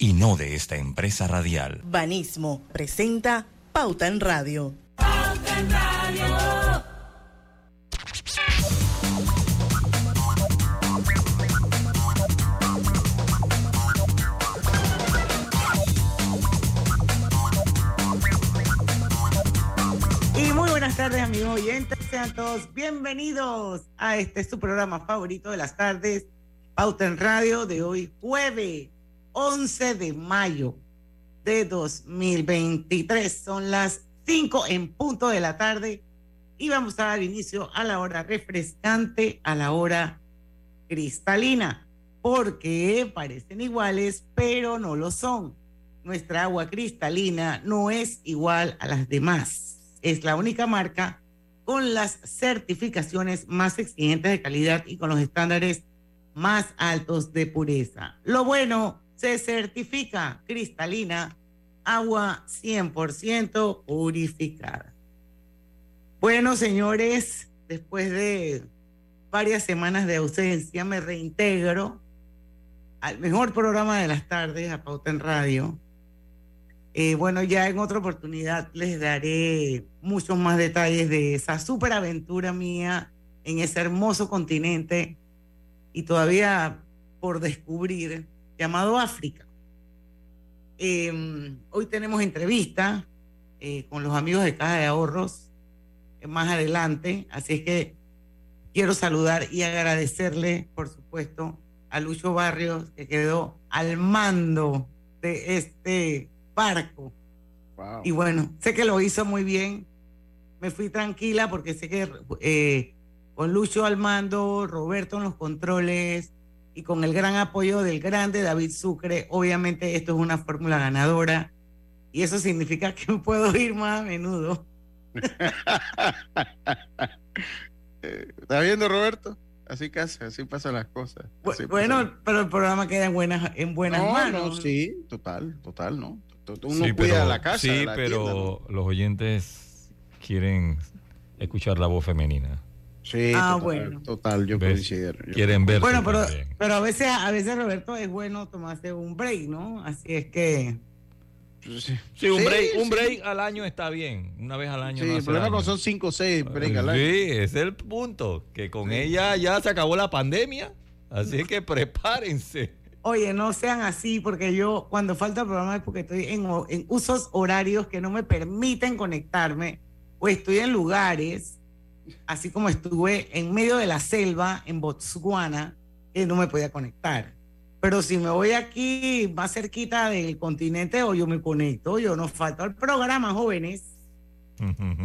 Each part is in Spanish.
y no de esta empresa radial. Banismo presenta Pauta en Radio. Pauta en Radio. Y muy buenas tardes, amigos oyentes. Sean todos bienvenidos a este su programa favorito de las tardes, Pauta en Radio, de hoy, jueves 11 de mayo de 2023. Son las 5 en punto de la tarde y vamos a dar inicio a la hora refrescante, a la hora cristalina, porque parecen iguales, pero no lo son. Nuestra agua cristalina no es igual a las demás. Es la única marca con las certificaciones más exigentes de calidad y con los estándares más altos de pureza. Lo bueno se certifica cristalina, agua 100% purificada. Bueno, señores, después de varias semanas de ausencia, me reintegro al mejor programa de las tardes, a Pauta en Radio. Eh, bueno, ya en otra oportunidad les daré muchos más detalles de esa superaventura mía en ese hermoso continente y todavía por descubrir llamado África. Em, hoy tenemos entrevista eh, con los amigos de Caja de Ahorros eh, más adelante, así es que quiero saludar y agradecerle, por supuesto, a Lucho Barrios, que quedó al mando de este barco. Y bueno, sé que lo hizo muy bien. Me fui tranquila porque sé que eh, con Lucho al mando, Roberto en los controles, y con el gran apoyo del grande David Sucre, obviamente esto es una fórmula ganadora y eso significa que puedo ir más a menudo. ¿Estás viendo, Roberto? Así casi, así pasan las cosas. bueno, pero el programa queda en buenas, en buenas manos. sí, total, total, ¿no? Uno cuida la casa. Sí, pero los oyentes quieren escuchar la voz femenina. Sí, ah, total, bueno. Total, yo considero. Quieren ver. Bueno, pero, pero a veces, a veces, Roberto, es bueno tomarse un break, ¿no? Así es que. Sí, un, break, un break al año está bien. Una vez al año. Sí, el problema no son cinco o seis breaks al año. Sí, ese es el punto. Que con ella ya se acabó la pandemia. Así que prepárense. Oye, no sean así, porque yo cuando falta el programa es porque estoy en, en usos horarios que no me permiten conectarme o estoy en lugares así como estuve en medio de la selva en Botswana, que no me podía conectar. Pero si me voy aquí más cerquita del continente o yo me conecto, yo no falto al programa, jóvenes.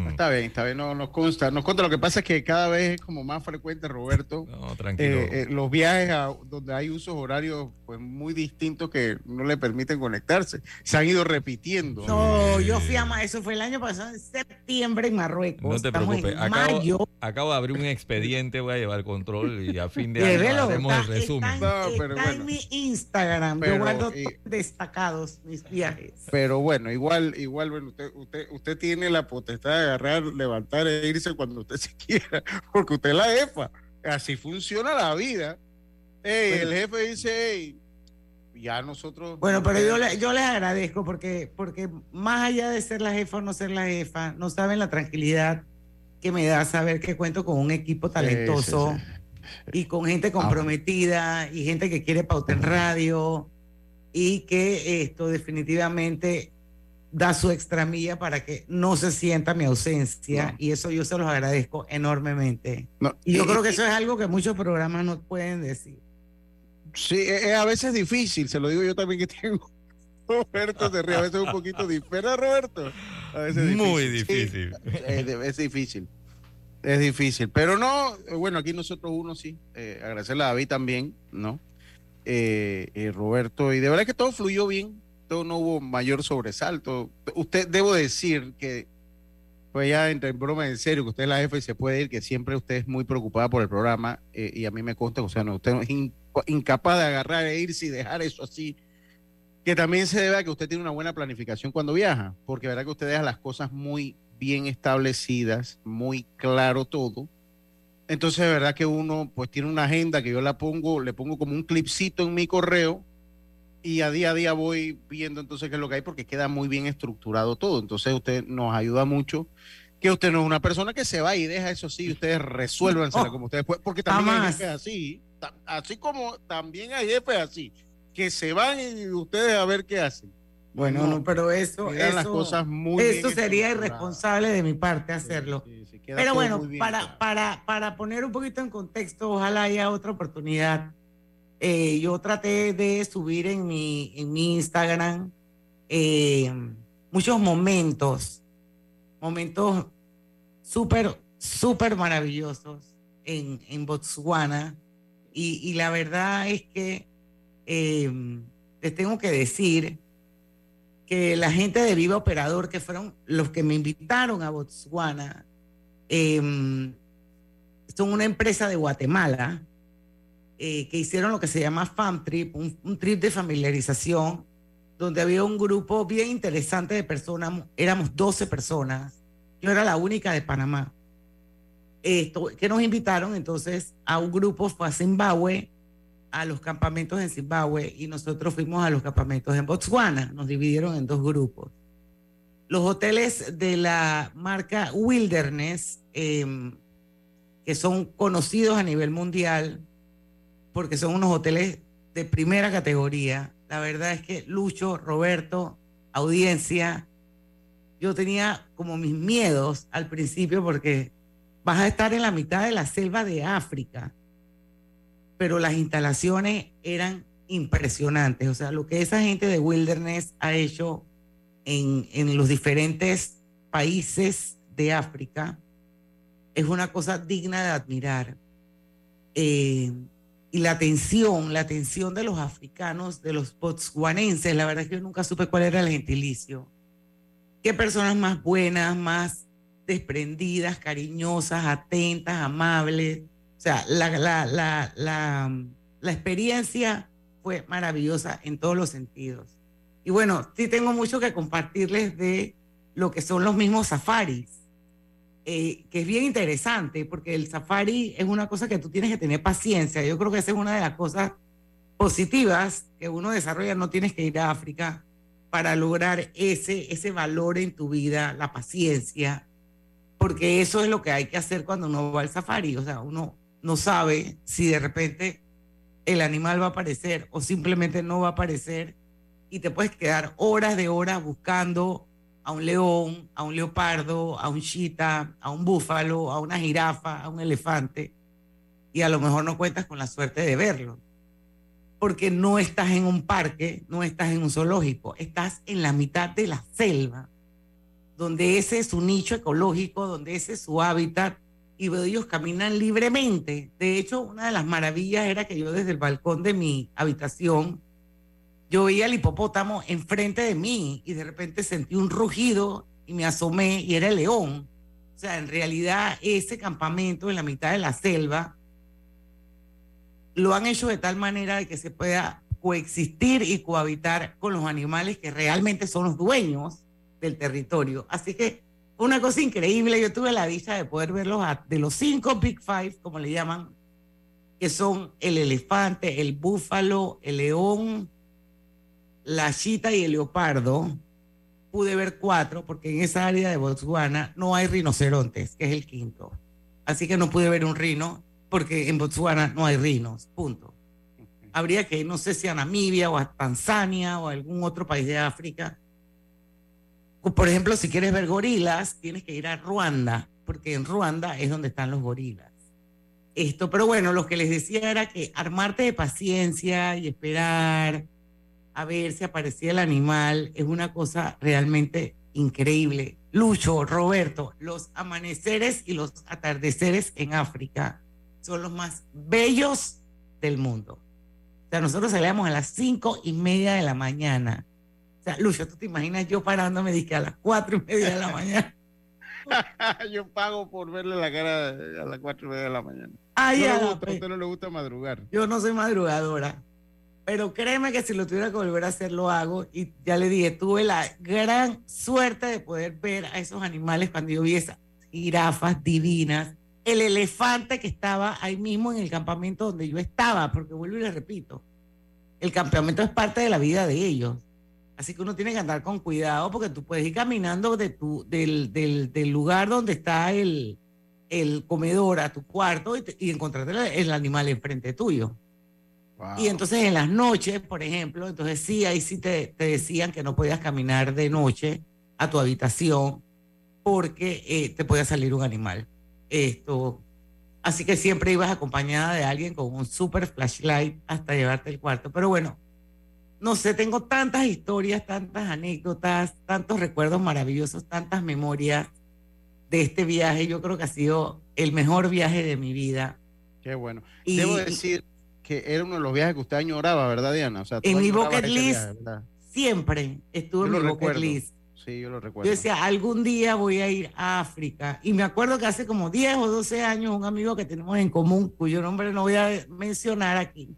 Está bien, está bien, no, nos consta. Nos consta, lo que pasa es que cada vez es como más frecuente, Roberto, no, tranquilo. Eh, eh, los viajes a donde hay usos horarios pues muy distintos que no le permiten conectarse. Se han ido repitiendo. No, yo fui a eso fue el año pasado, en septiembre en Marruecos. No te preocupes, acabo, acabo, de abrir un expediente, voy a llevar control y a fin de año haremos el resumen. Está, en, está en mi Instagram, yo guardo destacados mis viajes. Pero bueno, igual, igual, usted, usted, usted tiene la potencialidad está de agarrar, levantar e irse cuando usted se quiera, porque usted es la jefa. Así funciona la vida. el jefe dice, ya nosotros... Bueno, pero yo, yo les agradezco porque, porque más allá de ser la jefa o no ser la jefa, no saben la tranquilidad que me da saber que cuento con un equipo talentoso y con gente comprometida y gente que quiere pauta en radio y que esto definitivamente da su extramilla para que no se sienta mi ausencia y eso yo se los agradezco enormemente. y yo creo que eso es algo que muchos programas no pueden decir. Sí, e, e, a veces es difícil, se lo digo yo también que tengo. Roberto se ríe, a veces es un poquito difícil, Roberto? A veces es Muy difícil. es, difícil. Es difícil. Pero no, bueno, aquí nosotros uno sí. Eh, agradecerle a David también, ¿no? Eh, eh, Roberto, y de verdad que todo fluyó bien no hubo mayor sobresalto. Usted, debo decir que, pues ya entre en broma en serio, que usted es la jefe y se puede ir, que siempre usted es muy preocupada por el programa eh, y a mí me consta, o sea, no, usted es incapaz de agarrar e irse y dejar eso así, que también se debe a que usted tiene una buena planificación cuando viaja, porque verdad que usted deja las cosas muy bien establecidas, muy claro todo. Entonces, verdad que uno pues tiene una agenda que yo la pongo, le pongo como un clipcito en mi correo y a día a día voy viendo entonces qué es lo que hay porque queda muy bien estructurado todo. Entonces usted nos ayuda mucho. Que usted no es una persona que se va y deja eso sí, ustedes resuélvansela Oh, como ustedes pueden, porque también hay jamás. jefes así, así como también hay jefes así, que se van y ustedes a ver qué hacen. Bueno, No, no, pero eso, Quedan las eso, cosas muy eso sería irresponsable de mi parte hacerlo. Sí, sí, Pero bueno, para, para, para poner un poquito en contexto, ojalá haya otra oportunidad. Eh, yo traté de subir en mi, en mi Instagram eh, muchos momentos, momentos súper, súper maravillosos en, en Botswana. Y, y la verdad es que eh, les tengo que decir que la gente de Viva Operador, que fueron los que me invitaron a Botswana, son una empresa de Guatemala eh, que hicieron lo que se llama Fam Trip, un, trip de familiarización, donde había un grupo bien interesante de personas, éramos 12 personas, yo era la única de Panamá, Esto, que nos invitaron entonces a un grupo, fue a Zimbabue, a los campamentos en Zimbabue y nosotros fuimos a los campamentos en Botswana, nos dividieron en dos grupos. Los hoteles de la marca Wilderness, eh, que son conocidos a nivel mundial, porque son unos hoteles de primera categoría. La verdad es que Lucho, Roberto, audiencia, yo tenía como mis miedos al principio porque vas a estar en la mitad de la selva de África, pero las instalaciones eran impresionantes. O sea, lo que esa gente de Wilderness ha hecho en, en los diferentes países de África es una cosa digna de admirar. Eh, y la atención, la atención de los africanos, de los botswanenses, la verdad es que yo nunca supe cuál era el gentilicio. Qué personas más buenas, más desprendidas, cariñosas, atentas, amables. O sea, la, la, la, la, la experiencia fue maravillosa en todos los sentidos. Y bueno, sí tengo mucho que compartirles de lo que son los mismos safaris, eh, que es bien interesante, porque el safari es una cosa que tú tienes que tener paciencia. Yo creo que esa es una de las cosas positivas que uno desarrolla. No tienes que ir a África para lograr ese, ese valor en tu vida, la paciencia, porque eso es lo que hay que hacer cuando uno va al safari. O sea, uno no sabe si de repente el animal va a aparecer o simplemente no va a aparecer y te puedes quedar horas de horas buscando a un león, a un leopardo, a un chita, a un búfalo, a una jirafa, a un elefante y a lo mejor no cuentas con la suerte de verlo. Porque no estás en un parque, no estás en un zoológico, estás en la mitad de la selva, donde ese es su nicho ecológico, donde ese es su hábitat y ellos caminan libremente. De hecho, una de las maravillas era que yo desde el balcón de mi habitación, yo veía al hipopótamo enfrente de mí y de repente sentí un rugido y me asomé y era el león. O sea, en realidad ese campamento en la mitad de la selva lo han hecho de tal manera de que se pueda coexistir y cohabitar con los animales que realmente son los dueños del territorio. Así que una cosa increíble, yo tuve la dicha de poder verlos a- de los cinco Big Five, como le llaman, que son el elefante, el búfalo, el león, la chita y el leopardo. Pude ver cuatro, porque en esa área de Botswana no hay rinocerontes, que es el quinto. Así que no pude ver un rino, porque en Botswana no hay rinos, punto. Habría que ir, no sé si a Namibia o a Tanzania o algún otro país de África. Por ejemplo, si quieres ver gorilas, tienes que ir a Ruanda, porque en Ruanda es donde están los gorilas. Esto, pero bueno, lo que les decía era que armarte de paciencia y esperar a ver si aparecía el animal es una cosa realmente increíble. Lucho, Roberto, los amaneceres y los atardeceres en África son los más bellos del mundo. O sea, nosotros salíamos a las cinco y media de la mañana. O sea, Lucho, ¿tú te imaginas yo parándome dizque a las cuatro y media de la mañana? Yo pago por verle la cara a las cuatro y media de la mañana. Ay, no a le la gusta, a pe- usted no le gusta madrugar. Yo no soy madrugadora, pero créeme que si lo tuviera que volver a hacer, lo hago. Y ya le dije, tuve la gran suerte de poder ver a esos animales cuando yo vi esas jirafas divinas, el elefante que estaba ahí mismo en el campamento donde yo estaba, porque vuelvo y le repito, el campamento es parte de la vida de ellos. Así que uno tiene que andar con cuidado porque tú puedes ir caminando de tu, del, del, del lugar donde está el, el comedor a tu cuarto y, y encontrarte el animal enfrente tuyo. Y entonces en las noches, por ejemplo, entonces sí, ahí sí te, te, decían que no podías caminar de noche a tu habitación porque eh, te podía salir un animal. Esto, así que siempre ibas acompañada de alguien con un super flashlight hasta llevarte el cuarto. Pero bueno, no sé, tengo tantas historias, tantas anécdotas, tantos recuerdos maravillosos, tantas memorias de este viaje. Yo creo que ha sido el mejor viaje de mi vida. Qué bueno. Y, Debo decir que era uno de los viajes que usted añoraba, ¿verdad, Diana? O sea, en mi bucket list siempre estuvo en mi bucket list. Sí, yo lo recuerdo. Yo decía, algún día voy a ir a África. Y me acuerdo que hace como 10 o 12 años un amigo que tenemos en común, cuyo nombre no voy a mencionar aquí,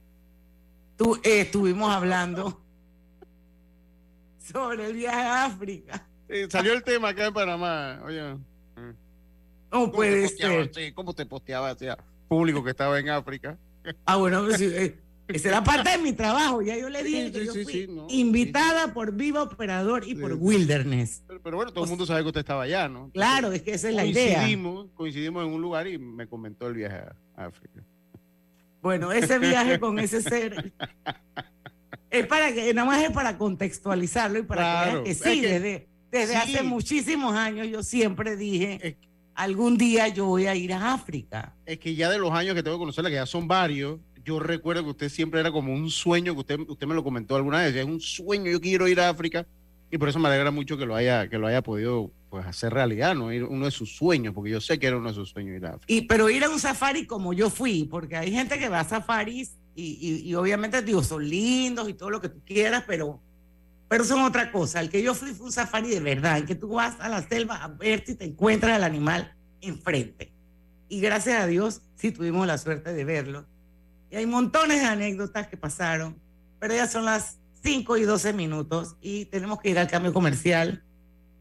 tú, eh, estuvimos hablando sobre el viaje a África. salió el tema acá en Panamá. Oye. No puede ser. ¿Cómo te posteaba hacia público que estaba en África? Ah, bueno, pues, eh, esa era parte de mi trabajo. Ya yo le dije que yo fui invitada por Viva Operador y por Wilderness. Pero, bueno, todo el mundo sabe que usted estaba allá, ¿no? claro, es que esa es la idea. Coincidimos en un lugar y me comentó el viaje a África. Bueno, ese viaje con ese ser es para que, nada más es para contextualizarlo y para que sí, desde, desde hace muchísimos años yo siempre dije, algún día yo voy a ir a África. Es que ya de los años que tengo que conocerla, que ya son varios, yo recuerdo que usted siempre era como un sueño, que usted, usted me lo comentó alguna vez, es un sueño, yo quiero ir a África, y por eso me alegra mucho que lo haya, que lo haya podido pues, hacer realidad, ¿no? Ir uno de sus sueños, porque yo sé que era uno de sus sueños ir a África. Y, pero ir a un safari como yo fui, porque hay gente que va a safaris y, obviamente, digo, son lindos y todo lo que tú quieras, pero, pero son otra cosa. El que yo fui fue un safari de verdad, en que tú vas a la selva a ver si te encuentras el animal enfrente. Y gracias a Dios sí tuvimos la suerte de verlo. Y hay montones de anécdotas que pasaron, pero ya son las 5 y 12 minutos y tenemos que ir al cambio comercial.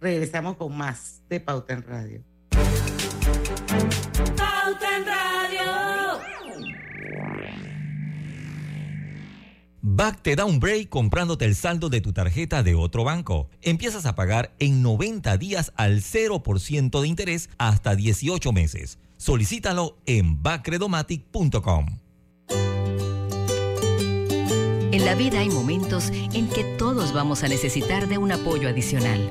Regresamos con más de Pauta en Radio. BAC te da un break comprándote el saldo de tu tarjeta de otro banco. Empiezas a pagar en 90 días al 0% de interés hasta 18 meses. Solicítalo en bacredomatic.com. En la vida hay momentos en que todos vamos a necesitar de un apoyo adicional.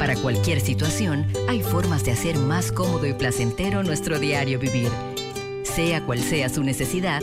Para cualquier situación, hay formas de hacer más cómodo y placentero nuestro diario vivir. Sea cual sea su necesidad,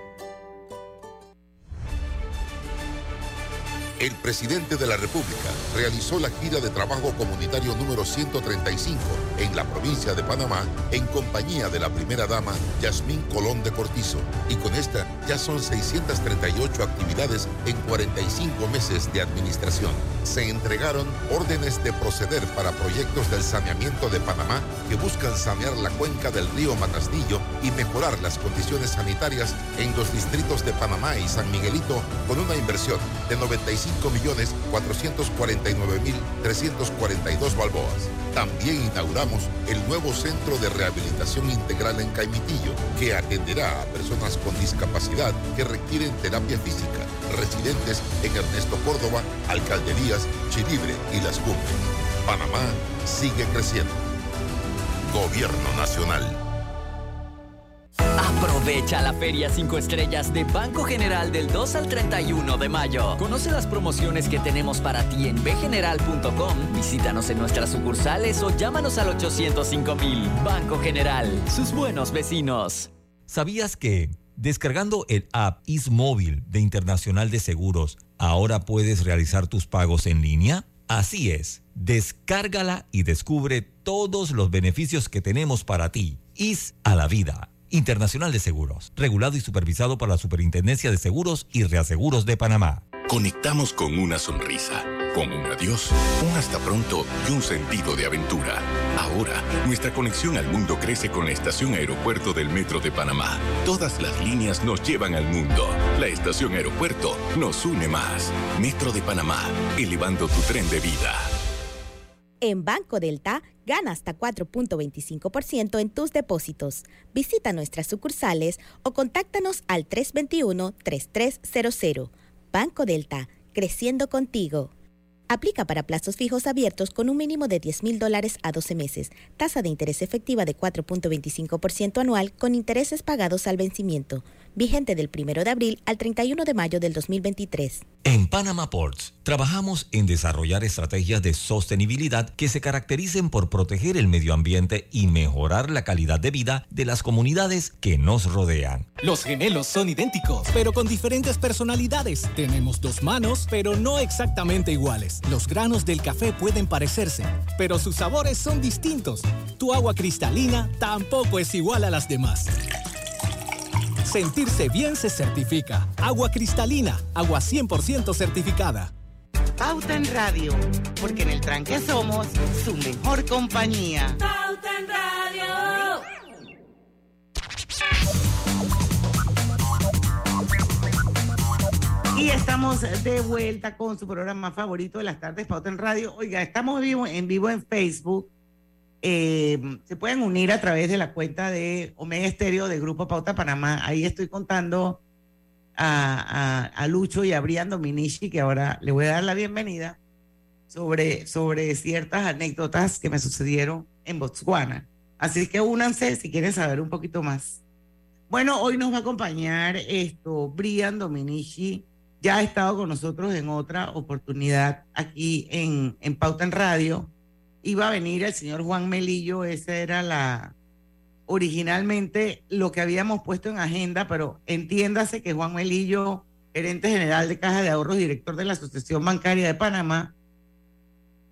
El presidente de la República realizó la gira de trabajo comunitario número 135 en la provincia de Panamá en compañía de la primera dama Yasmín Colón de Cortizo. Y con esta ya son 638 actividades en 45 meses de administración. Se entregaron órdenes de proceder para proyectos del saneamiento de Panamá que buscan sanear la cuenca del río Matasnillo y mejorar las condiciones sanitarias en los distritos de Panamá y San Miguelito con una inversión de 95 5.449.342 balboas. También inauguramos el nuevo Centro de Rehabilitación Integral en Caimitillo, que atenderá a personas con discapacidad que requieren terapia física, residentes en Ernesto Córdoba, Chilibre y Las Cumbres. Panamá sigue creciendo. Gobierno Nacional. Aprovecha la Feria 5 Estrellas de Banco General del 2 al 31 de mayo. Conoce las promociones que tenemos para ti en bgeneral.com. Visítanos en nuestras sucursales o llámanos al 805 mil. Banco General, sus buenos vecinos. ¿Sabías que descargando el app Ismóvil de Internacional de Seguros, ahora puedes realizar tus pagos en línea? Así es, descárgala y descubre todos los beneficios que tenemos para ti. Is a la vida. Internacional de Seguros, regulado y supervisado por la Superintendencia de Seguros y Reaseguros de Panamá. conectamos con una sonrisa, con un adiós, un hasta pronto y un sentido de aventura. Ahora, nuestra conexión al mundo crece con la estación aeropuerto del Metro de Panamá. Todas las líneas nos llevan al mundo. La estación aeropuerto nos une más. Metro de Panamá, elevando tu tren de vida. En Banco Delta, gana hasta 4.25% en tus depósitos. Visita nuestras sucursales o contáctanos al 321-3300. Banco Delta, creciendo contigo. Aplica para plazos fijos abiertos con un mínimo de 10 mil dólares a 12 meses. Tasa de interés efectiva de 4.25% anual con intereses pagados al vencimiento. Vigente del 1 de abril al 31 de mayo del 2023. En Panama Ports trabajamos en desarrollar estrategias de sostenibilidad que se caractericen por proteger el medio ambiente y mejorar la calidad de vida de las comunidades que nos rodean. Los gemelos son idénticos, pero con diferentes personalidades. Tenemos dos manos, pero no exactamente iguales. Los granos del café pueden parecerse, pero sus sabores son distintos. Tu agua cristalina tampoco es igual a las demás. Sentirse bien se certifica. Agua cristalina, agua 100% certificada. Pauta en Radio, porque en el tranque somos su mejor compañía. Pauta en Radio. Y estamos de vuelta con su programa favorito de las tardes, Pauta en Radio. Oiga, estamos vivo, en vivo en Facebook. Eh, se pueden unir a través de la cuenta de Omega Estéreo de Grupo Pauta Panamá. Ahí estoy contando a, a, Lucho y a Brian Dominici, que ahora le voy a dar la bienvenida, sobre, sobre ciertas anécdotas que me sucedieron en Botswana. Así que únanse si quieren saber un poquito más. Bueno, hoy nos va a acompañar esto, Brian Dominici. Ya ha estado con nosotros en otra oportunidad aquí en, en Pauta en Radio. Iba a venir el señor Juan Melillo, esa era la originalmente lo que habíamos puesto en agenda, pero entiéndase que Juan Melillo, gerente general de Caja de Ahorros, director de la Asociación Bancaria de Panamá,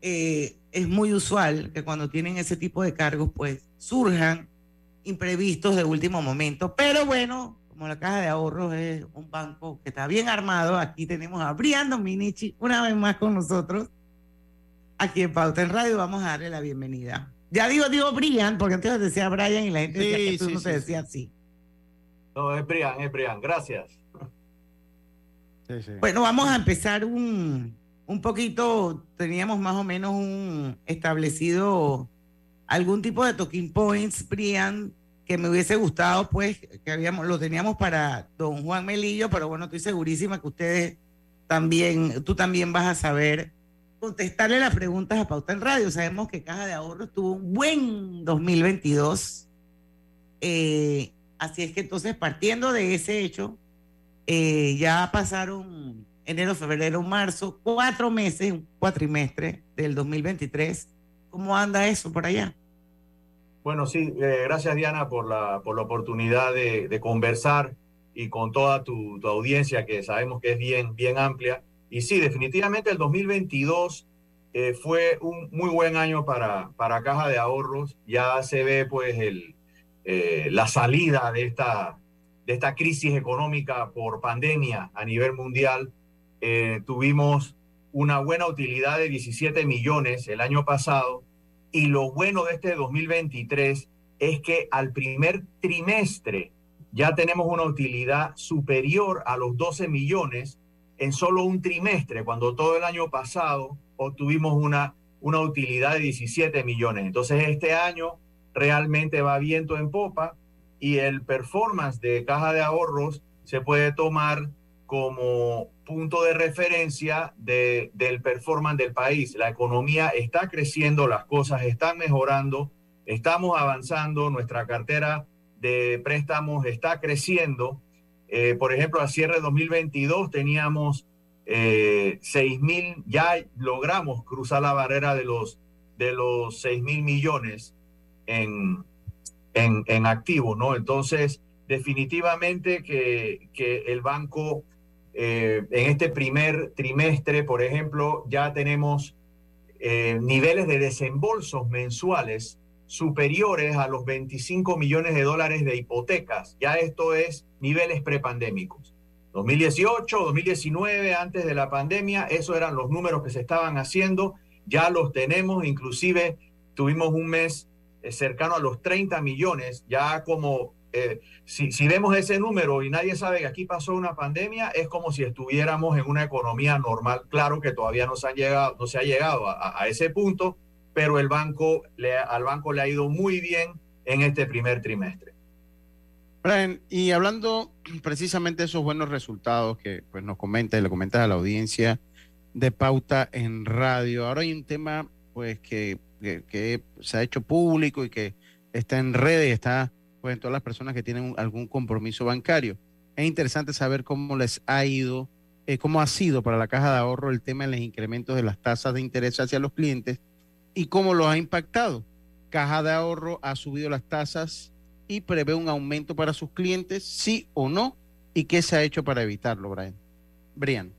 eh, es muy usual que cuando tienen ese tipo de cargos, pues surjan imprevistos de último momento. Pero bueno, como la Caja de Ahorros es un banco que está bien armado, aquí tenemos a Brian Dominici una vez más con nosotros. Aquí en Pauta en Radio vamos a darle la bienvenida. Ya digo, digo Brian, porque antes decía Brian y la gente decía que tú sí, no sí, te sí. decía así. No, es Brian, es Brian. Gracias. Bueno, vamos a empezar un, un poquito, teníamos más o menos un establecido algún tipo de talking points, Brian, que me hubiese gustado, pues, que habíamos, lo teníamos para don Juan Melillo, pero bueno, estoy segurísima que ustedes también, tú también vas a saber contestarle las preguntas a Pauta en Radio. Sabemos que Caja de Ahorros tuvo un buen 2022. Eh, así es que entonces, partiendo de ese hecho, eh, ya pasaron enero, febrero, marzo, cuatro meses, un cuatrimestre del 2023. ¿Cómo anda eso por allá? Bueno, sí, eh, gracias Diana por la, por la oportunidad de, de conversar y con toda tu, tu audiencia que sabemos que es bien, bien amplia. Y sí, definitivamente el 2022 eh, fue un muy buen año para, para Caja de Ahorros. Ya se ve pues el, eh, la salida de esta, de esta crisis económica por pandemia a nivel mundial. Eh, tuvimos una buena utilidad de 17 millones el año pasado y lo bueno de este 2023 es que al primer trimestre ya tenemos una utilidad superior a los 12 millones en solo un trimestre, cuando todo el año pasado obtuvimos una, una utilidad de 17 millones. Entonces este año realmente va viento en popa y el performance de caja de ahorros se puede tomar como punto de referencia de, del performance del país. La economía está creciendo, las cosas están mejorando, estamos avanzando, nuestra cartera de préstamos está creciendo. Eh, por ejemplo, a cierre de 2022 teníamos eh, 6 mil, ya logramos cruzar la barrera de los, de los 6 mil millones en, en, en activo, ¿no? Entonces, definitivamente que, que el banco eh, en este primer trimestre, por ejemplo, ya tenemos eh, niveles de desembolsos mensuales superiores a los 25 millones de dólares de hipotecas. Ya esto es niveles prepandémicos. 2018, 2019, antes de la pandemia, esos eran los números que se estaban haciendo, ya los tenemos, inclusive tuvimos un mes eh, cercano a los 30 millones, ya como eh, si, si, vemos ese número y nadie sabe que aquí pasó una pandemia, es como si estuviéramos en una economía normal. Claro que todavía no se, han llegado, no se ha llegado a, a ese punto, pero el banco al banco le ha ido muy bien en este primer trimestre. Brian, y hablando precisamente de esos buenos resultados que pues, nos comenta y le comentas a la audiencia de Pauta en Radio, ahora hay un tema pues que, que, que se ha hecho público y que está en redes, está pues en todas las personas que tienen algún compromiso bancario. Es interesante saber cómo les ha ido, eh, cómo ha sido para la caja de ahorro el tema de los incrementos de las tasas de interés hacia los clientes y cómo los ha impactado. Caja de ahorro ha subido las tasas y prevé un aumento para sus clientes, sí o no, y qué se ha hecho para evitarlo, Brian. Brian.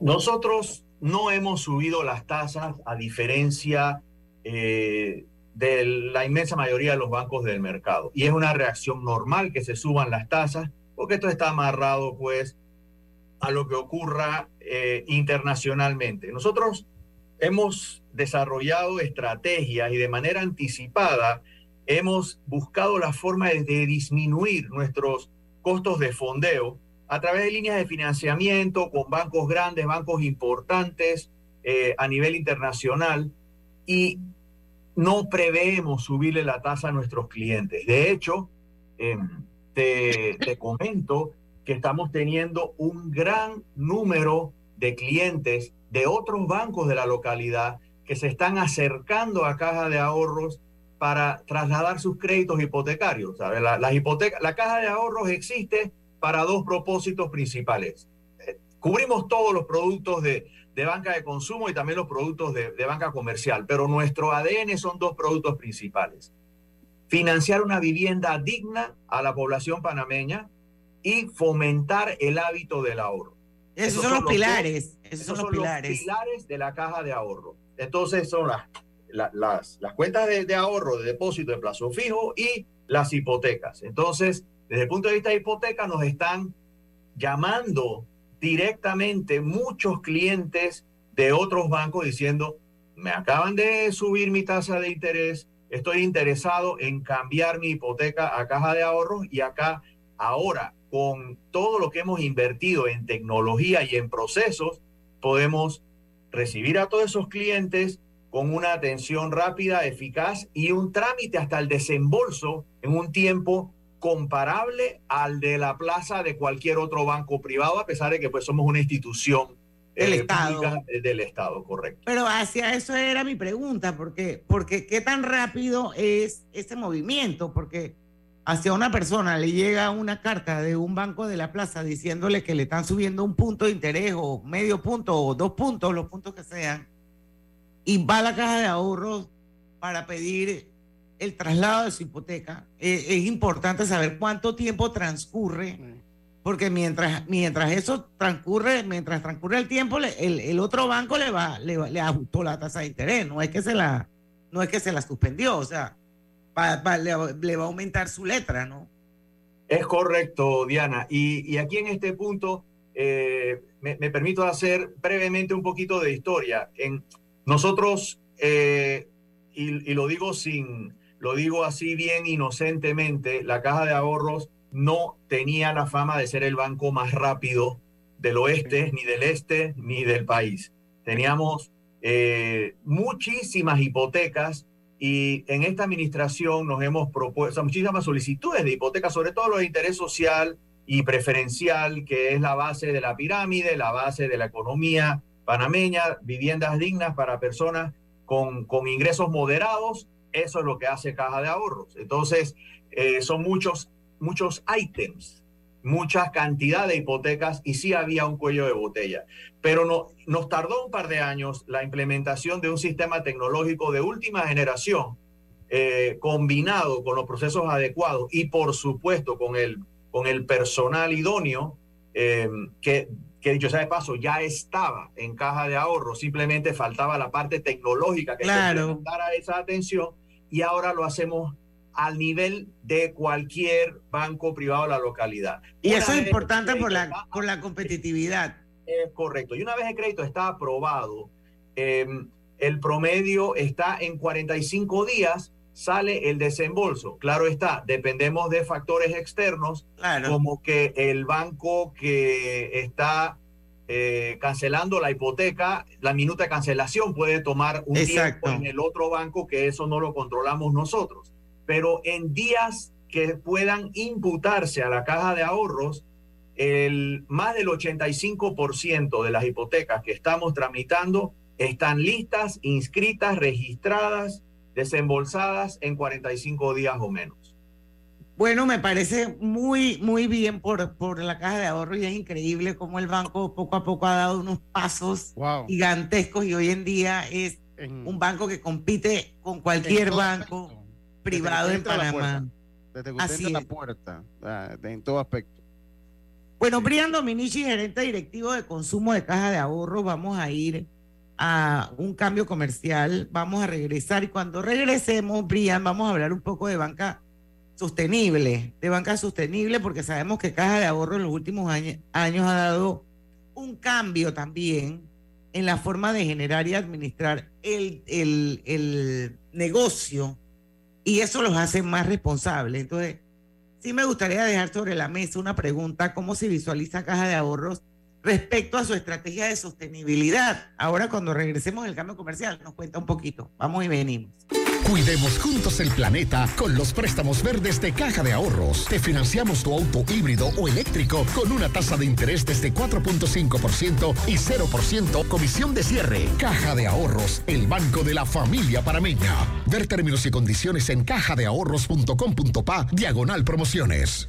Nosotros no hemos subido las tasas a diferencia eh, de la inmensa mayoría de los bancos del mercado. Y es una reacción normal que se suban las tasas, porque esto está amarrado pues a lo que ocurra eh, internacionalmente. Nosotros hemos desarrollado estrategias y de manera anticipada hemos buscado la forma de, disminuir nuestros costos de fondeo a través de líneas de financiamiento con bancos grandes, bancos importantes eh, a nivel internacional. Y no preveemos subirle la tasa a nuestros clientes. De hecho, eh, te, te, comento que estamos teniendo un gran número de clientes de otros bancos de la localidad que se están acercando a caja de ahorros para trasladar sus créditos hipotecarios. ¿sabes? La, la, hipoteca, la caja de ahorros existe para dos propósitos principales. Eh, cubrimos todos los productos de, de banca de consumo y también los productos de, de, banca comercial, pero nuestro ADN son dos productos principales. Financiar una vivienda digna a la población panameña y fomentar el hábito del ahorro. Esos, esos son, los, los pilares. Esos, esos son, los, pilares. los pilares de la caja de ahorro. Entonces son las, las, las, cuentas de, de, ahorro, de depósito de plazo fijo y las hipotecas. Entonces, desde el punto de vista de hipoteca, nos están llamando directamente muchos clientes de otros bancos diciendo, me acaban de subir mi tasa de interés, estoy interesado en cambiar mi hipoteca a caja de ahorros y acá ahora con todo lo que hemos invertido en tecnología y en procesos, podemos recibir a todos esos clientes con una atención rápida, eficaz y un trámite hasta el desembolso en un tiempo comparable al de la plaza de cualquier otro banco privado, a pesar de que pues somos una institución del eh, Estado. del Estado, correcto. Pero hacia eso era mi pregunta, porque, porque qué tan rápido es ese movimiento, porque hacia una persona le llega una carta de un banco de la plaza diciéndole que le están subiendo un punto de interés o medio punto o dos puntos, los puntos que sean, y va a la caja de ahorros para pedir el traslado de su hipoteca, eh, es importante saber cuánto tiempo transcurre, porque mientras, mientras eso transcurre, mientras transcurre el tiempo, el, otro banco le va, le, ajustó la tasa de interés, no es que se la, no es que se la suspendió, o sea, le, le, va a aumentar su letra, ¿no? Es correcto, Diana. Y, y aquí en este punto eh, me, me, permito hacer brevemente un poquito de historia. En, nosotros, eh, y, y lo digo sin, lo digo así bien inocentemente, la caja de ahorros no tenía la fama de ser el banco más rápido del oeste, ni del este, ni del país. Teníamos eh, muchísimas hipotecas y en esta administración nos hemos propuesto muchísimas solicitudes de hipotecas, sobre todo lo de interés social y preferencial, que es la base de la pirámide, la base de la economía panameña, viviendas dignas para personas con, con ingresos moderados eso es lo que hace Caja de Ahorros. Entonces, eh, son muchos, muchos ítems, mucha cantidad de hipotecas y sí había un cuello de botella. Pero no, nos tardó un par de años la implementación de un sistema tecnológico de última generación eh, combinado con los procesos adecuados y por supuesto con el, con el personal idóneo eh, que que dicho sea de paso, ya estaba en caja de ahorro, simplemente faltaba la parte tecnológica que claro. dar esa atención y ahora lo hacemos al nivel de cualquier banco privado de la localidad. Y eso es importante por la, por la competitividad. Es correcto. Y una vez el crédito está aprobado, em, el promedio está en 45 días, sale el desembolso. Claro está, dependemos de factores externos, como que el banco que está eh, cancelando la hipoteca, la minuta de cancelación puede tomar un tiempo en el otro banco que eso no lo controlamos nosotros. Pero en días que puedan imputarse a la caja de ahorros, el, más del 85% de las hipotecas que estamos tramitando están listas, inscritas, registradas, desembolsadas en 45 días o menos. Bueno, me parece muy, muy bien por, por la caja de ahorro y es increíble cómo el banco poco a poco ha dado unos pasos gigantescos y hoy en día es un banco que compite con cualquier banco privado en Panamá. Desde que usted la puerta, en todo aspecto. Bueno, Brian Dominici, gerente directivo de consumo de caja de ahorro, vamos a ir a un cambio comercial, vamos a regresar y cuando regresemos, Brian, vamos a hablar un poco de banca sostenible, de banca sostenible, porque sabemos que Caja de Ahorro en los últimos años, ha dado un cambio también en la forma de generar y administrar el, el, el negocio y eso los hace más responsables. Entonces, sí me gustaría dejar sobre la mesa una pregunta, ¿cómo se visualiza Caja de Ahorros respecto a su estrategia de sostenibilidad? Ahora cuando regresemos del cambio comercial, nos cuenta un poquito. Vamos y venimos. Cuidemos juntos el planeta con los préstamos verdes de Caja de Ahorros. Te financiamos tu auto híbrido o eléctrico con una tasa de interés desde 4.5% y 0% comisión de cierre. Caja de Ahorros, el banco de la familia parameña. Ver términos y condiciones en cajadeahorros.com.pa, diagonal promociones.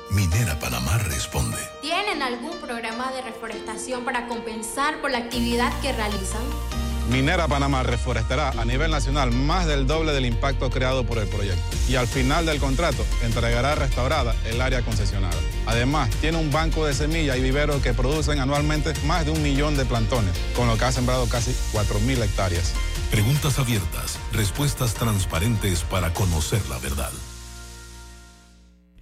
Minera Panamá responde. ¿Tienen algún programa de reforestación para compensar por la actividad que realizan? Minera Panamá reforestará a nivel nacional más del doble del impacto creado por el proyecto y al final del contrato entregará restaurada el área concesionada. Además, tiene un banco de semillas y viveros que producen anualmente más de un millón de plantones, con lo que ha sembrado casi 4.000 hectáreas. Preguntas abiertas, respuestas transparentes para conocer la verdad.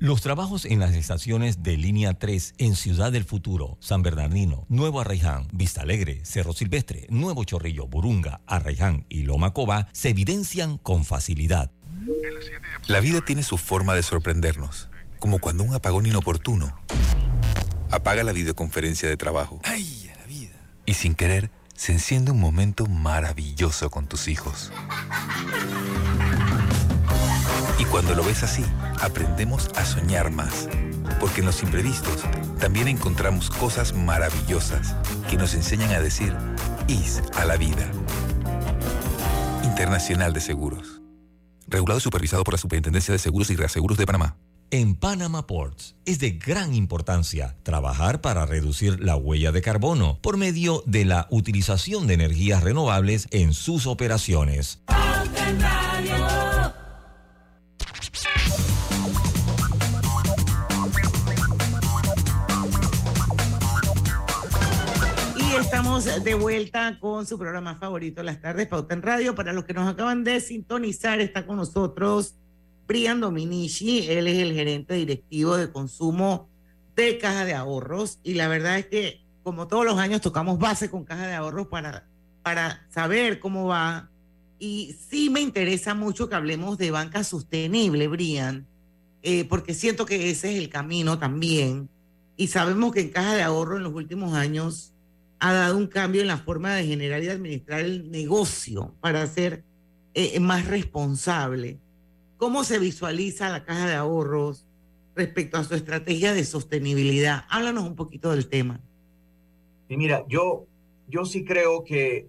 Los trabajos en las estaciones de línea 3 en Ciudad del Futuro, San Bernardino, Nuevo Arraiján, Vista Alegre, Cerro Silvestre, Nuevo Chorrillo, Burunga, Arraiján y Loma Coba se evidencian con facilidad. La vida tiene su forma de sorprendernos, como cuando un apagón inoportuno apaga la videoconferencia de trabajo. ¡Ay, la vida! Y sin querer, se enciende un momento maravilloso con tus hijos. Y cuando lo ves así, aprendemos a soñar más. Porque en los imprevistos también encontramos cosas maravillosas que nos enseñan a decir IS a la vida. Internacional de Seguros. Regulado y supervisado por la Superintendencia de Seguros y Reaseguros de Panamá. En Panama Ports es de gran importancia trabajar para reducir la huella de carbono por medio de la utilización de energías renovables en sus operaciones. Estamos de vuelta con su programa favorito, Las Tardes Pauta en Radio. Para los que nos acaban de sintonizar, está con nosotros Brian Dominici. Él es el gerente directivo de consumo de Caja de Ahorros. Y la verdad es que, como todos los años, tocamos base con Caja de Ahorros para, para saber cómo va. Y sí me interesa mucho que hablemos de banca sostenible, Brian, eh, porque siento que ese es el camino también. Y sabemos que en Caja de Ahorro en los últimos años ha dado un cambio en la forma de generar y administrar el negocio para ser eh, más responsable. ¿Cómo se visualiza la caja de ahorros respecto a su estrategia de sostenibilidad? Háblanos un poquito del tema. Y mira, yo, yo sí creo que,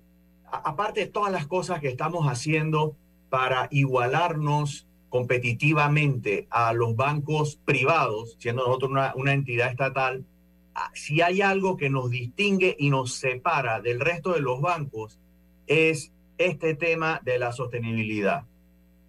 aparte de todas las cosas que estamos haciendo para igualarnos competitivamente a los bancos privados, siendo nosotros una, una entidad estatal, si hay algo que nos distingue y nos separa del resto de los bancos, es este tema de la sostenibilidad.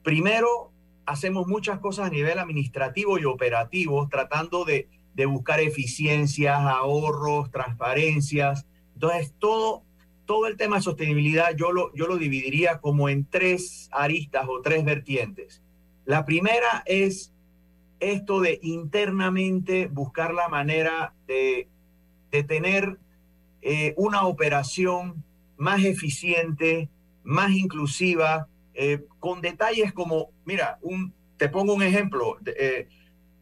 Primero, hacemos muchas cosas a nivel administrativo y operativo, tratando de, de buscar eficiencias, ahorros, transparencias. Entonces, todo, todo el tema de sostenibilidad yo lo, yo lo dividiría como en tres aristas o tres vertientes. La primera es esto de internamente buscar la manera de, tener eh, una operación más eficiente, más inclusiva, eh, con detalles como, mira, un, te pongo un ejemplo, eh,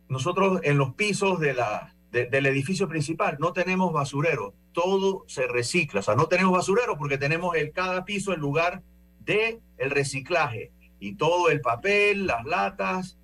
nosotros en los pisos de la, del edificio principal no tenemos basurero, todo se recicla, o sea, no tenemos basurero porque tenemos el cada piso en lugar de el reciclaje y todo el papel, las latas,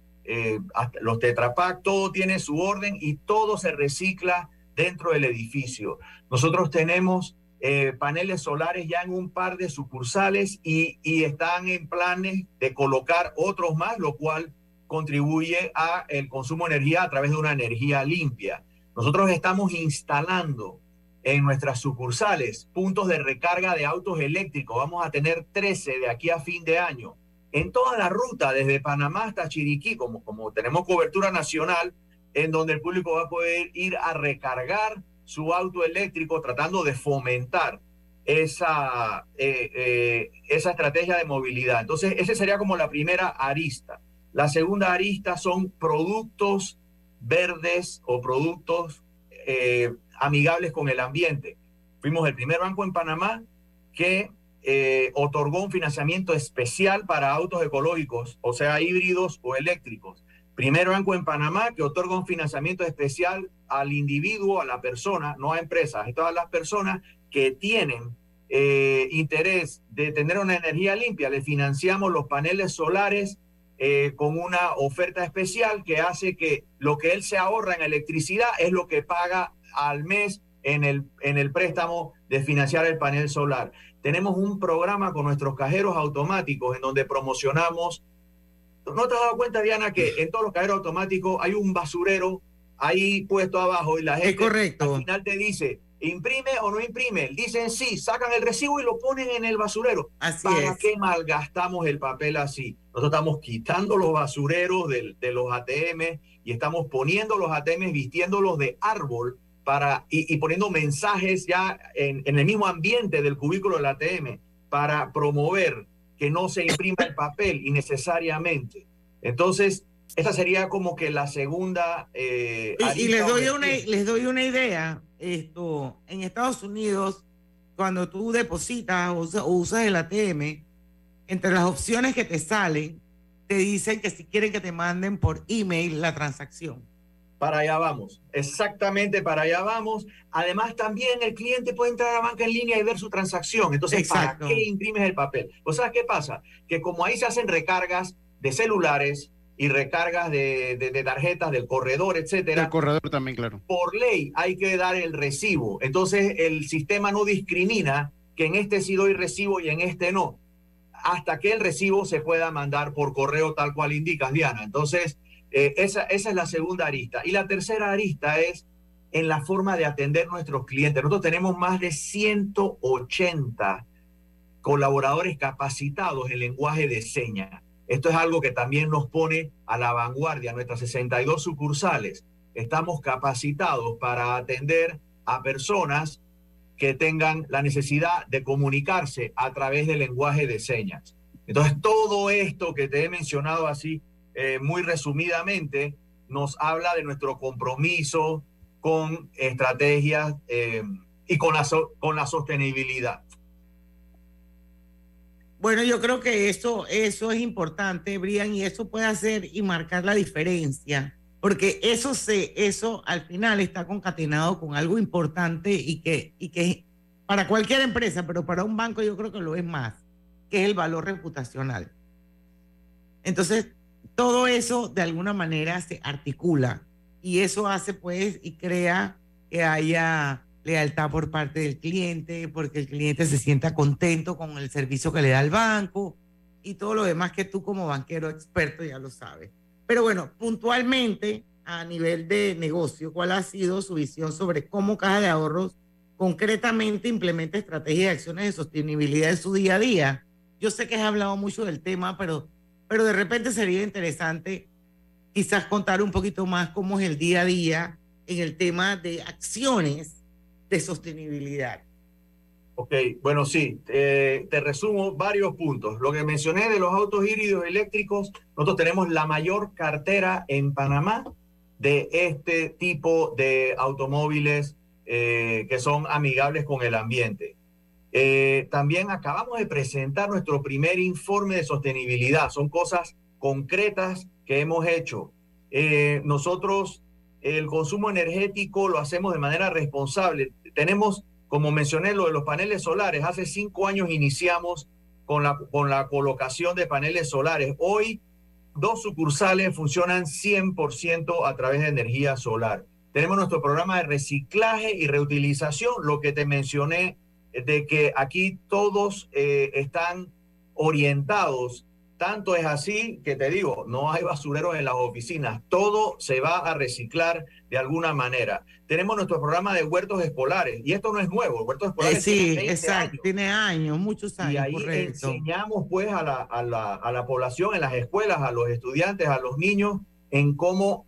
los tetrapack, todo tiene su orden y todo se recicla dentro del edificio. Nosotros tenemos eh, paneles solares ya en un par de sucursales y, y, están en planes de colocar otros más, lo cual contribuye a el consumo de energía a través de una energía limpia. Nosotros estamos instalando en nuestras sucursales puntos de recarga de autos eléctricos. Vamos a tener 13 de aquí a fin de año en toda la ruta, desde Panamá hasta Chiriquí, como, como tenemos cobertura nacional, en donde el público va a poder ir a recargar su auto eléctrico, tratando de fomentar esa, eh, eh, esa estrategia de movilidad. Entonces, esa sería como la primera arista. La segunda arista son productos verdes o productos eh, amigables con el ambiente. Fuimos el primer banco en Panamá que otorgó un financiamiento especial para autos ecológicos, o sea, híbridos o eléctricos. Primer banco en Panamá que otorga un financiamiento especial al individuo, a la persona, no a empresas, a todas las personas que tienen eh, interés de tener una energía limpia. Le financiamos los paneles solares eh, con una oferta especial que hace que lo que él se ahorra en electricidad es lo que paga al mes en el, en el préstamo de financiar el panel solar tenemos un programa con nuestros cajeros automáticos en donde promocionamos. ¿No te has dado cuenta, Diana, que en todos los cajeros automáticos hay un basurero ahí puesto abajo y la gente correcto. al final te dice, imprime o no imprime. Dicen sí, sacan el recibo y lo ponen en el basurero. Así ¿Para qué malgastamos el papel así? Nosotros estamos quitando los basureros de, de los ATM y estamos poniendo los ATM, vistiéndolos de árbol para, y, poniendo mensajes ya en, el mismo ambiente del cubículo del ATM para promover que no se imprima el papel innecesariamente. Entonces, esa sería como que la segunda... Eh, y, les, doy una, les doy una idea. Esto, en Estados Unidos, cuando tú depositas o usas el ATM, entre las opciones que te salen, te dicen que si quieren que te manden por email la transacción. Para allá vamos, exactamente para allá vamos. Además, también el cliente puede entrar a la banca en línea y ver su transacción. Entonces, ¿para qué imprimes el papel? O sea, ¿qué pasa? Que como ahí se hacen recargas de celulares y recargas de, de, tarjetas del corredor, etcétera. El corredor también, claro. Por ley hay que dar el recibo. Entonces, el sistema no discrimina que en este sí doy recibo y en este no, hasta que el recibo se pueda mandar por correo tal cual indicas, Diana. Entonces, eh, esa, esa es la segunda arista. Y la tercera arista es en la forma de atender nuestros clientes. Nosotros tenemos más de 180 colaboradores capacitados en lenguaje de señas. Esto es algo que también nos pone a la vanguardia. Nuestras 62 sucursales estamos capacitados para atender a personas que tengan la necesidad de comunicarse a través del lenguaje de señas. Entonces, todo esto que te he mencionado así eh, muy resumidamente, nos habla de nuestro compromiso con estrategias eh, y con la, con la sostenibilidad. Bueno, yo creo que eso, eso es importante, Brian, y eso puede hacer y marcar la diferencia, porque eso se, eso al final está concatenado con algo importante y que, y que para cualquier empresa, pero para un banco yo creo que lo es más, que es el valor reputacional. Entonces, todo eso de alguna manera se articula y eso hace pues y crea que haya lealtad por parte del cliente, porque el cliente se sienta contento con el servicio que le da el banco y todo lo demás que tú como banquero experto ya lo sabes. Pero bueno, puntualmente a nivel de negocio, ¿cuál ha sido su visión sobre cómo Caja de Ahorros concretamente implementa estrategias y acciones de sostenibilidad en su día a día? Yo sé que has hablado mucho del tema, pero, pero de repente sería interesante quizás contar un poquito más cómo es el día a día en el tema de acciones de sostenibilidad. Ok, bueno, sí, te resumo varios puntos. Lo que mencioné de los autos híbridos eléctricos, nosotros tenemos la mayor cartera en Panamá de este tipo de automóviles eh, que son amigables con el ambiente. Eh, también acabamos de presentar nuestro primer informe de sostenibilidad. Son cosas concretas que hemos hecho. Eh, nosotros el consumo energético lo hacemos de manera responsable. Tenemos, como mencioné, lo de los paneles solares. Hace cinco años iniciamos con la, con la colocación de paneles solares. Hoy, dos sucursales funcionan 100% a través de energía solar. Tenemos nuestro programa de reciclaje y reutilización, lo que te mencioné, de que aquí todos eh, están orientados tanto es así que te digo, no hay basureros en las oficinas, todo se va a reciclar de alguna manera. Tenemos nuestro programa de huertos escolares y esto no es nuevo, huertos escolares. sí, exacto, tiene años, muchos años. Y ahí enseñamos pues a la, a, la, a la población en las escuelas, a los estudiantes, a los niños, en cómo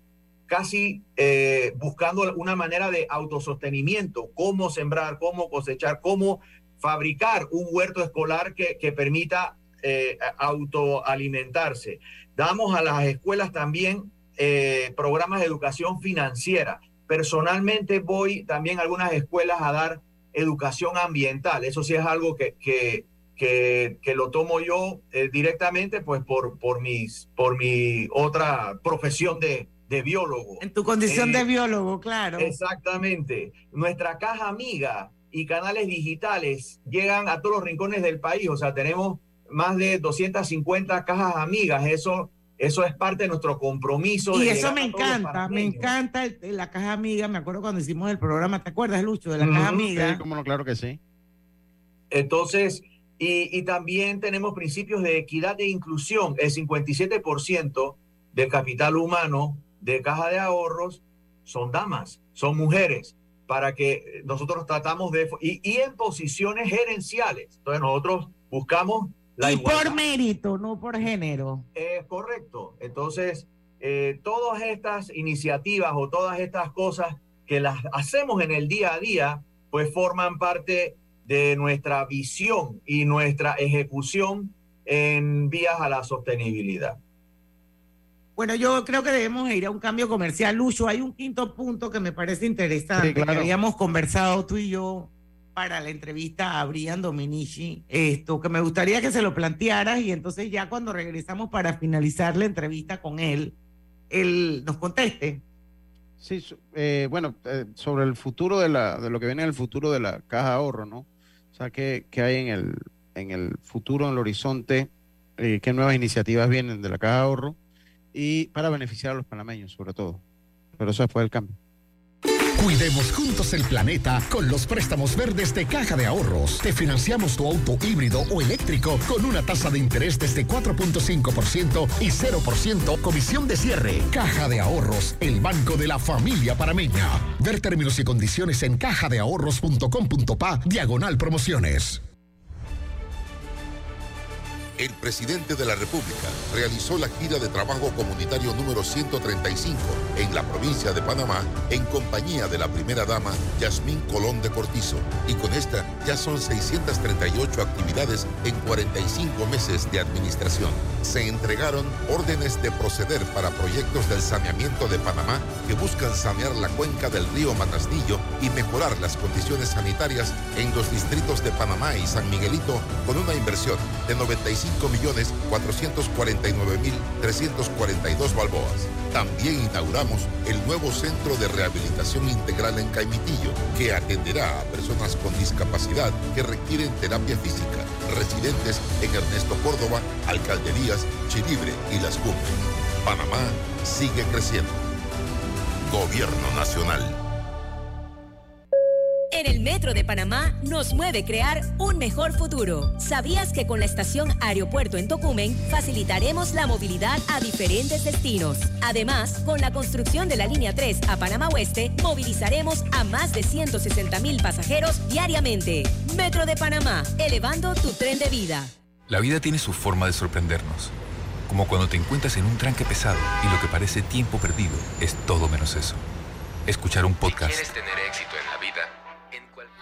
casi eh, buscando una manera de autosostenimiento, cómo sembrar, cómo cosechar, cómo fabricar un huerto escolar que, que permita eh, autoalimentarse. Damos a las escuelas también eh, programas de educación financiera. Personalmente voy también a algunas escuelas a dar educación ambiental. Eso sí es algo que, que, que, lo tomo yo eh, directamente pues por, por, mis, por mi otra profesión de, de biólogo. En tu condición de biólogo, claro. Exactamente. Nuestra caja amiga y canales digitales llegan a todos los rincones del país. O sea, tenemos más de 250 cajas amigas. Eso, eso es parte de nuestro compromiso. Y eso me encanta, me encanta la caja amiga. Me acuerdo cuando hicimos el programa, ¿te acuerdas, Lucho, de la caja amiga? Sí, no, claro que sí. Entonces, y, y, también tenemos principios de equidad e inclusión. El 57% del capital humano de caja de ahorros son damas, son mujeres, para que nosotros tratamos de... Y, y en posiciones gerenciales. Entonces nosotros buscamos y por mérito, no por género. Es correcto. Entonces, eh, todas estas iniciativas o todas estas cosas que las hacemos en el día a día, pues forman parte de nuestra visión y nuestra ejecución en vías a la sostenibilidad. Bueno, yo creo que debemos ir a un cambio comercial. Lucho, hay un quinto punto que me parece interesante, que habíamos conversado tú y yo para la entrevista a Brian Dominici, esto que me gustaría que se lo plantearas y entonces ya cuando regresamos para finalizar la entrevista con él, él nos conteste. Sí, eh, bueno, eh, sobre el futuro de, la, de lo que viene en el futuro de la caja de ahorro, ¿no? O sea, ¿qué, hay en el, en el futuro, en el horizonte? Eh, ¿Qué nuevas iniciativas vienen de la caja de ahorro? Y para beneficiar a los panameños, sobre todo. Pero eso fue el cambio. Cuidemos juntos el planeta con los préstamos verdes de Caja de Ahorros. Te financiamos tu auto híbrido o eléctrico con una tasa de interés desde 4.5% y 0% comisión de cierre. Caja de Ahorros, el banco de la familia parameña. Ver términos y condiciones en cajadeahorros.com.pa, diagonal promociones el presidente de la República realizó la gira de trabajo comunitario número 135 en la provincia de Panamá en compañía de la primera dama Yasmín Colón de Cortizo. Y con esta ya son 638 actividades en 45 meses de administración. Se entregaron órdenes de proceder para proyectos del saneamiento de Panamá que buscan sanear la cuenca del río Matasnillo y mejorar las condiciones sanitarias en los distritos de Panamá y San Miguelito con una inversión de 95 millones 449 mil 342 balboas. También inauguramos el nuevo Centro de Rehabilitación Integral en Caimitillo, que atenderá a personas con discapacidad que requieren terapia física, residentes en Ernesto Córdoba, Alcalderías, Chilibre y Las Cumbres. Panamá sigue creciendo. Gobierno Nacional. En el Metro de Panamá nos mueve crear un mejor futuro. ¿Sabías que con la estación Aeropuerto en Tocumen facilitaremos la movilidad a diferentes destinos? Además, con la construcción de la línea 3 a Panamá Oeste, movilizaremos a más de 160 mil pasajeros diariamente. Metro de Panamá, elevando tu tren de vida. La vida tiene su forma de sorprendernos. Como cuando te encuentras en un tranque pesado y lo que parece tiempo perdido es todo menos eso. Escuchar un podcast. quieres tener éxito en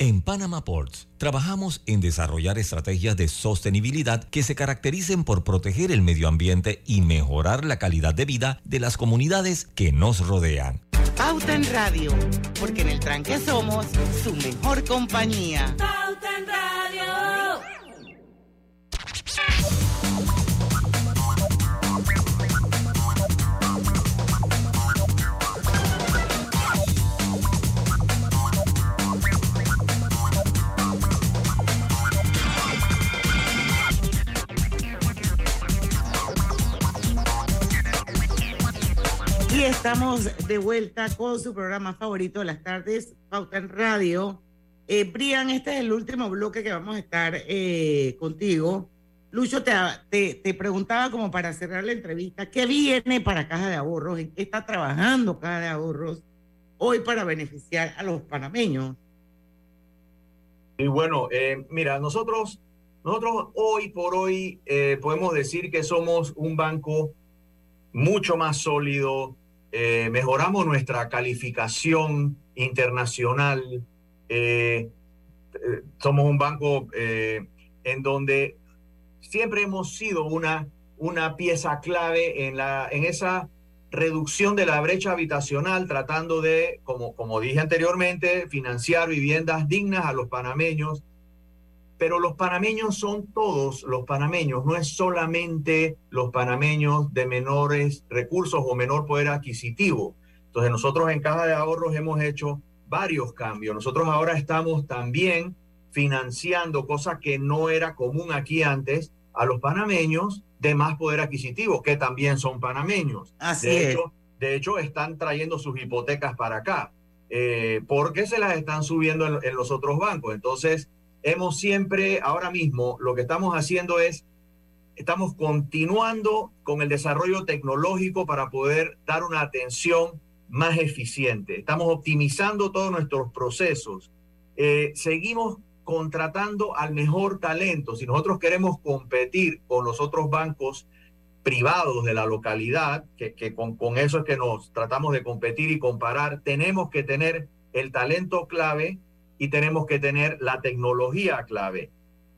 En Panama Ports trabajamos en desarrollar estrategias de sostenibilidad que se caractericen por proteger el medio ambiente y mejorar la calidad de vida de las comunidades que nos rodean. Pauta en Radio, porque en el tranque somos su mejor compañía. Pauta en Radio. Y estamos de vuelta con su programa favorito de las tardes, Pauta en Radio. Eh, Brian, este es el último bloque que vamos a estar eh, contigo. Lucho, te, te, te preguntaba como para cerrar la entrevista, ¿qué viene para Caja de Ahorros? ¿En qué está trabajando Caja de Ahorros hoy para beneficiar a los panameños? Y bueno, eh, mira, nosotros, nosotros hoy por hoy podemos decir que somos un banco mucho más sólido, eh, mejoramos nuestra calificación internacional, eh, eh, somos un banco eh, en donde siempre hemos sido una, una pieza clave en, la, en esa reducción de la brecha habitacional, tratando de, como, como dije anteriormente, financiar viviendas dignas a los panameños. Pero los panameños son todos los panameños, no es solamente los panameños de menores recursos o menor poder adquisitivo. Entonces nosotros en Caja de Ahorros hemos hecho varios cambios. Nosotros ahora estamos también financiando cosas que no era común aquí antes a los panameños de más poder adquisitivo, que también son panameños. Así de es. Hecho, de hecho, están trayendo sus hipotecas para acá, eh, porque se las están subiendo en, en los otros bancos. Entonces, hemos siempre, ahora mismo, lo que estamos haciendo es, estamos continuando con el desarrollo tecnológico para poder dar una atención más eficiente. Estamos optimizando todos nuestros procesos. Eh, seguimos contratando al mejor talento. Si nosotros queremos competir con los otros bancos privados de la localidad, que, que con, con eso es que nos tratamos de competir y comparar, tenemos que tener el talento clave y tenemos que tener la tecnología clave.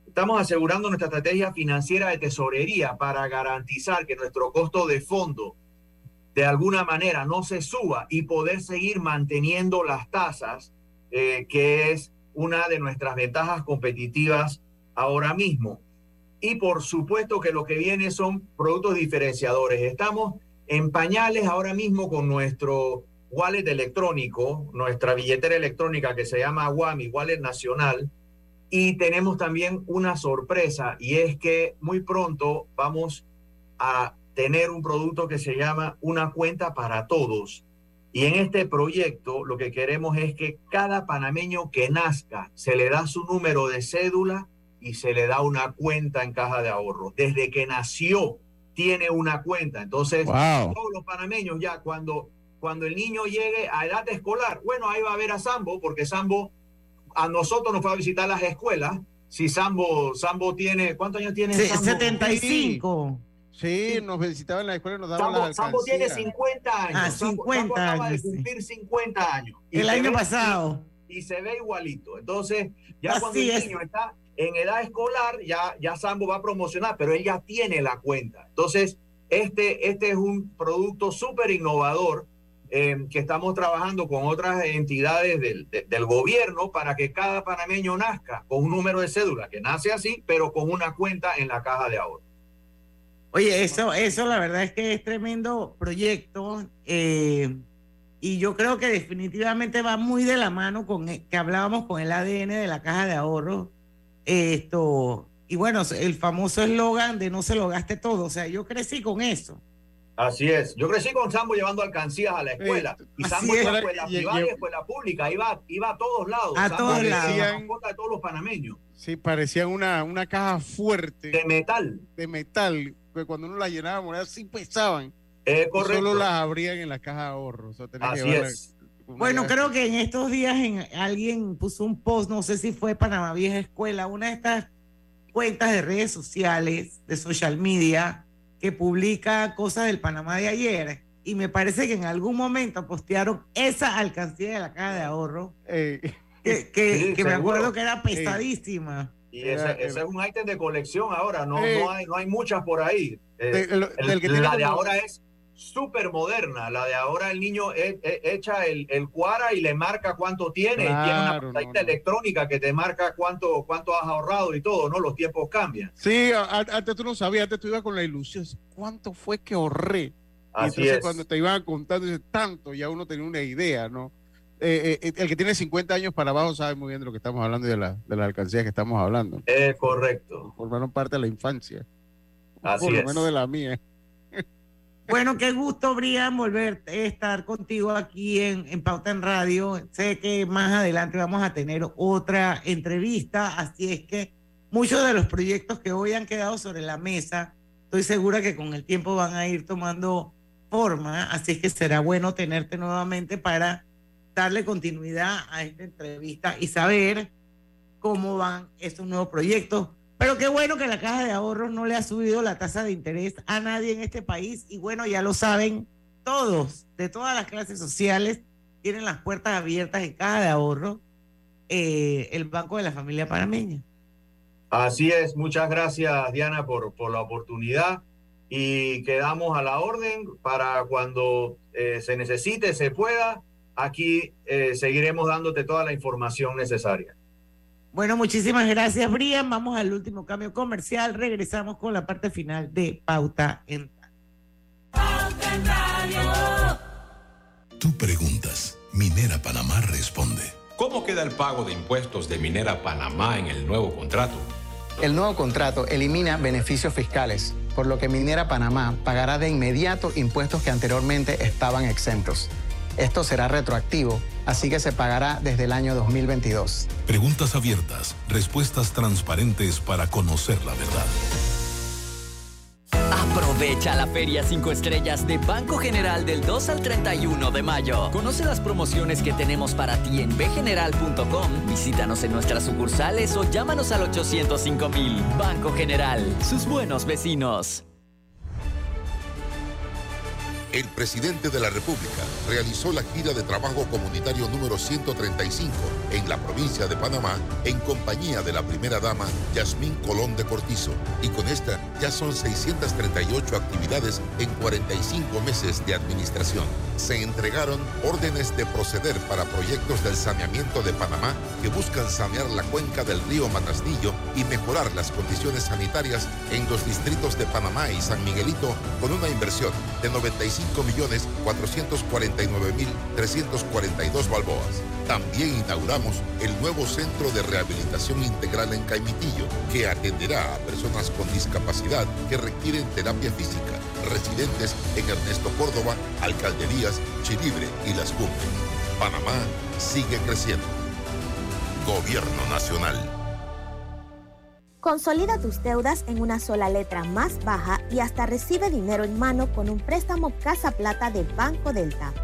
Estamos asegurando nuestra estrategia financiera de tesorería para garantizar que nuestro costo de fondo de alguna manera no se suba y poder seguir manteniendo las tasas, eh, que es una de nuestras ventajas competitivas ahora mismo. Y por supuesto que lo que viene son productos diferenciadores. Estamos en pañales ahora mismo con nuestro wallet electrónico, nuestra billetera electrónica que se llama WAMI, Wallet Nacional, y tenemos también una sorpresa y es que muy pronto vamos a tener un producto que se llama una cuenta para todos. Y en este proyecto lo que queremos es que cada panameño que nazca se le da su número de cédula y se le da una cuenta en caja de ahorro. Desde que nació tiene una cuenta. Entonces, Wow. todos los panameños ya cuando, cuando el niño llegue a edad escolar, bueno, ahí va a ver a Sambo, porque Sambo a nosotros nos fue a visitar las escuelas. Si Sambo, Sambo tiene, ¿cuántos años tiene Se- Sambo? 75. Sí, nos visitaban en la escuela y nos daban Sambo, las Sambo tiene alcancías. 50 años. Ah, Sambo- 50 Sambo acaba años, de sí. cumplir 50 años. Y El año ve- pasado. Y, y se ve igualito. Entonces, ya Así cuando el es. niño está en edad escolar, ya, ya Sambo va a promocionar, pero él ya tiene la cuenta. Entonces, este, este es un producto súper innovador eh, que estamos trabajando con otras entidades del, de- del gobierno para que cada panameño nazca con un número de cédula, que nace así, pero con una cuenta en la caja de ahorro. Oye, eso, eso la verdad es que es tremendo proyecto eh, y yo creo que definitivamente va muy de la mano con e- que hablábamos con el ADN de la caja de ahorro. Esto, y bueno, el famoso eslogan de no se lo gaste todo. O sea, yo crecí con eso. Así es. Yo crecí con Sambo llevando alcancías a la escuela. y Sambo iba a escuela privada y escuela pública. Iba, iba a todos lados. A Sambo todos lados. la mascota de todos los panameños. Sí, parecían una, una caja fuerte. De metal. De metal. Que cuando uno la llenaba de monedas, sí pesaban. Eh, correcto. Solo las abrían en la caja de ahorro. O sea, tenía que Así es. Bueno, creo que en estos días en, alguien puso un post, no sé si fue Panamá Vieja Escuela, una de estas cuentas de redes sociales, de social media, que publica cosas del Panamá de ayer. Y me parece que en algún momento postearon esa alcancía de la caja de ahorro, Eh, que, que- Sí, que me acuerdo que era pesadísima. Y ese, ese es un ítem de colección ahora. No, Eh. no, hay, no hay muchas por ahí. Eh, de- el- el- del que tiene la de como- ahora es súper moderna. La de ahora el niño e- e- echa el, el cuara y le marca cuánto tiene. y tiene una Claro, pantalla no, no. electrónica que te marca cuánto, cuánto has ahorrado y todo, ¿no? Los tiempos cambian. Sí, antes tú no sabías, antes tú ibas con la ilusión. ¿Cuánto fue que ahorré? Y Así entonces es. cuando te iban contando, dices, tanto, ya uno tenía una idea, ¿no? Eh, eh, el que tiene 50 años para abajo sabe muy bien de lo que estamos hablando y de, la, de las alcancías que estamos hablando. Es correcto. Formaron parte de la infancia. Así por lo es. menos de la mía. Bueno, qué gusto, Brian, volver a estar contigo aquí en, en Pauta en Radio. Sé que más adelante vamos a tener otra entrevista, así es que muchos de los proyectos que hoy han quedado sobre la mesa, estoy segura que con el tiempo van a ir tomando forma, así es que será bueno tenerte nuevamente para darle continuidad a esta entrevista y saber cómo van estos nuevos proyectos. Pero qué bueno que la caja de ahorros no le ha subido la tasa de interés a nadie en este país. Y bueno, ya lo saben todos, de todas las clases sociales, tienen las puertas abiertas en caja de ahorro, eh, el Banco de la Familia Panameña. Así es, muchas gracias Diana por, por la oportunidad y quedamos a la orden para cuando eh, se necesite, se pueda. Aquí eh, seguiremos dándote toda la información necesaria. Bueno, muchísimas gracias, Brian. Vamos al último cambio comercial. Regresamos con la parte final de Pauta en Tú preguntas, Minera Panamá responde. ¿Cómo queda el pago de impuestos de Minera Panamá en el nuevo contrato? El nuevo contrato elimina beneficios fiscales, por lo que Minera Panamá pagará de inmediato impuestos que anteriormente estaban exentos. Esto será retroactivo, así que se pagará desde el año 2022. Preguntas abiertas, respuestas transparentes para conocer la verdad. Aprovecha la Feria 5 Estrellas de Banco General del 2 al 31 de mayo. Conoce las promociones que tenemos para ti en bgeneral.com. Visítanos en nuestras sucursales o llámanos al 805 mil. Banco General, sus buenos vecinos. El presidente de la República realizó la gira de trabajo comunitario número 135 en la provincia de Panamá en compañía de la primera dama Yasmín Colón de Cortizo. Y con esta ya son 638 actividades en 45 meses de administración. Se entregaron órdenes de proceder para proyectos del saneamiento de Panamá que buscan sanear la cuenca del río Matastillo y mejorar las condiciones sanitarias en los distritos de Panamá y San Miguelito con una inversión de 95 millones 449 mil 342 balboas. También inauguramos el nuevo Centro de Rehabilitación Integral en Caimitillo, que atenderá a personas con discapacidad que requieren terapia física, residentes en Ernesto Córdoba, Alcalderías, Chilibre y Las Cumbres. Panamá sigue creciendo. Gobierno Nacional. Consolida tus deudas en una sola letra más baja y hasta recibe dinero en mano con un préstamo Casa Plata de Banco Delta.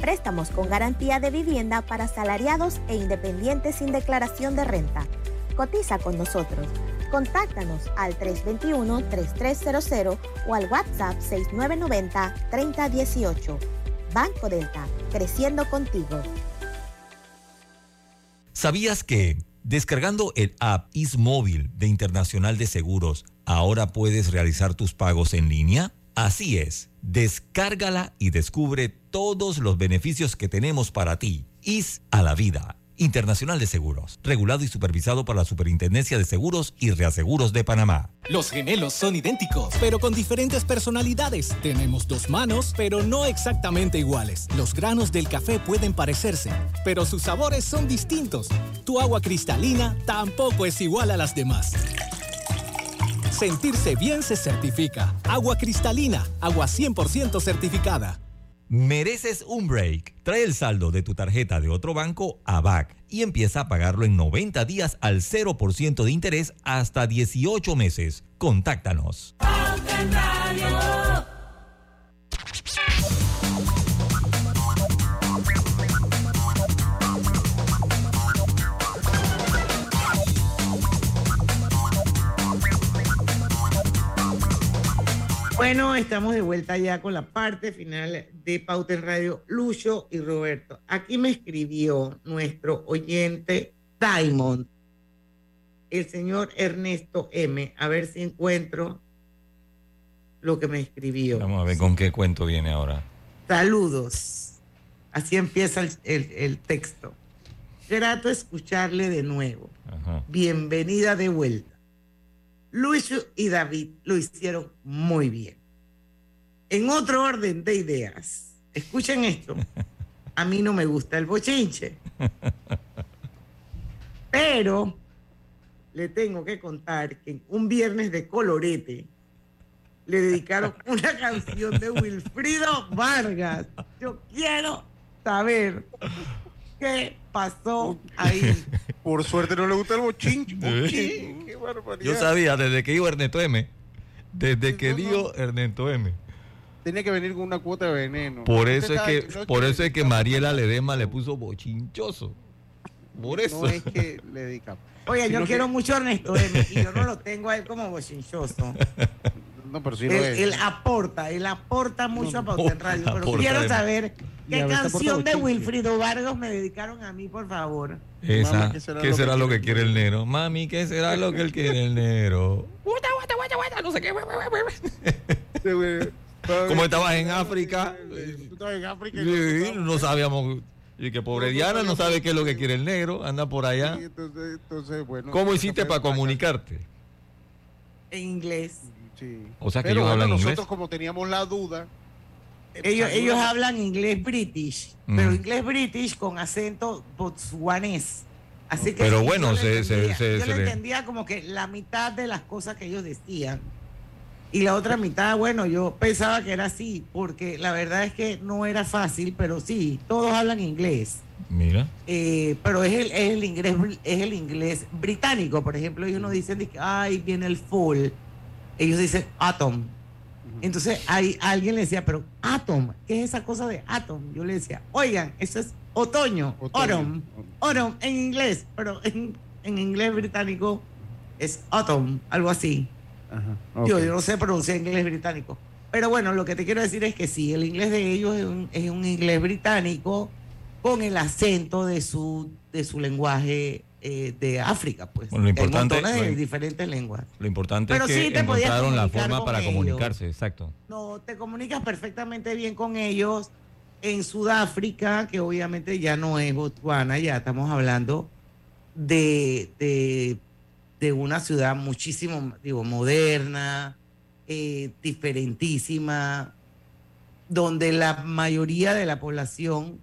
Préstamos con garantía de vivienda para salariados e independientes sin declaración de renta. Cotiza con nosotros. Contáctanos al 321-3300 o al WhatsApp 6990-3018. Banco Delta, creciendo contigo. ¿Sabías que descargando el app IsMóvil de Internacional de Seguros, ahora puedes realizar tus pagos en línea? Así es, descárgala y descubre todos los beneficios que tenemos para ti. Is a la vida. Internacional de Seguros, regulado y supervisado por la Superintendencia de Seguros y Reaseguros de Panamá. Los gemelos son idénticos, pero con diferentes personalidades. Tenemos dos manos, pero no exactamente iguales. Los granos del café pueden parecerse, pero sus sabores son distintos. Tu agua cristalina tampoco es igual a las demás. Sentirse bien se certifica. Agua cristalina, agua 100% certificada. Mereces un break. Trae el saldo de tu tarjeta de otro banco a BAC y empieza a pagarlo en 90 días al 0% de interés hasta 18 meses. Contáctanos. Bueno, estamos de vuelta ya con la parte final de Pauta en Radio, Lucho y Roberto. Aquí me escribió nuestro oyente Diamond, el señor Ernesto M. A ver si encuentro lo que me escribió. Vamos a ver con qué cuento viene ahora. Saludos. Así empieza el, el- el texto. Grato escucharle de nuevo. Bienvenida de vuelta. Luis y David lo hicieron muy bien. En otro orden de ideas, escuchen esto. A mí no me gusta el bochinche. Pero le tengo que contar que un viernes de colorete le dedicaron una canción de Wilfrido Vargas. Yo quiero saber qué pasó ahí. Por suerte no le gusta el bochinche. bochinche, qué barbaridad. Yo sabía desde que iba Ernesto M. Desde que dio Ernesto M. Tenía que venir con una cuota de veneno. Por eso es que, no por eso es que Mariela Ledema le puso bochinchoso. Por eso. No es que le dedicamos. Oye, yo quiero que- mucho a Ernesto M y yo no lo tengo a él como bochinchoso. No, pero sí él, lo es. él aporta, él aporta mucho a Pauta en Radio. Pero aporta quiero de- saber qué canción de. Wilfrido Vargas me dedicaron a mí, por favor. Esa, Mami, ¿qué será, lo que quiere el negro? Mami, ¿qué será lo que él quiere el negro? No sé qué. Como estabas en África, Tú estabas en África y sí, no sabíamos. Y que pobre Diana no sabe qué es lo que quiere el negro, anda por allá. Entonces, entonces, bueno. ¿Cómo hiciste para comunicarte? En inglés. Sí. O sea que Pero ellos hablan nosotros inglés. como teníamos la duda. Ellos, ellos hablan inglés british, Mm. pero inglés british con acento botswanés. Así que Pero sí, bueno, yo se- entendía, se- yo se le le- entendía como que la mitad de las cosas que ellos decían. Y la otra mitad, bueno, yo pensaba que era así, porque la verdad es que no era fácil, pero sí, todos hablan inglés. Mira. Eh, pero es el, es el inglés es el inglés británico, por ejemplo, ellos no dicen ay, viene el fall. Ellos dicen atom. Entonces ahí alguien le decía, pero atom, ¿qué es esa cosa de atom? Yo le decía, oigan, eso es otoño, Otoño. autumn, autumn en inglés, pero en, en inglés británico es autumn, algo así. Yo, yo no sé pronunciar inglés británico. Pero bueno, lo que te quiero decir es que sí, el inglés de ellos es un, es un inglés británico con el acento de su, de su lenguaje eh, de África, pues. Bueno, lo Hay montones de diferentes lenguas. Lo importante Pero es que sí te encontraron la forma para ellos. comunicarse, exacto. No, te comunicas perfectamente bien con ellos. En Sudáfrica, que obviamente ya no es Botswana, ya estamos hablando de, de, de una ciudad muchísimo, digo, moderna, eh, diferentísima, donde la mayoría de la población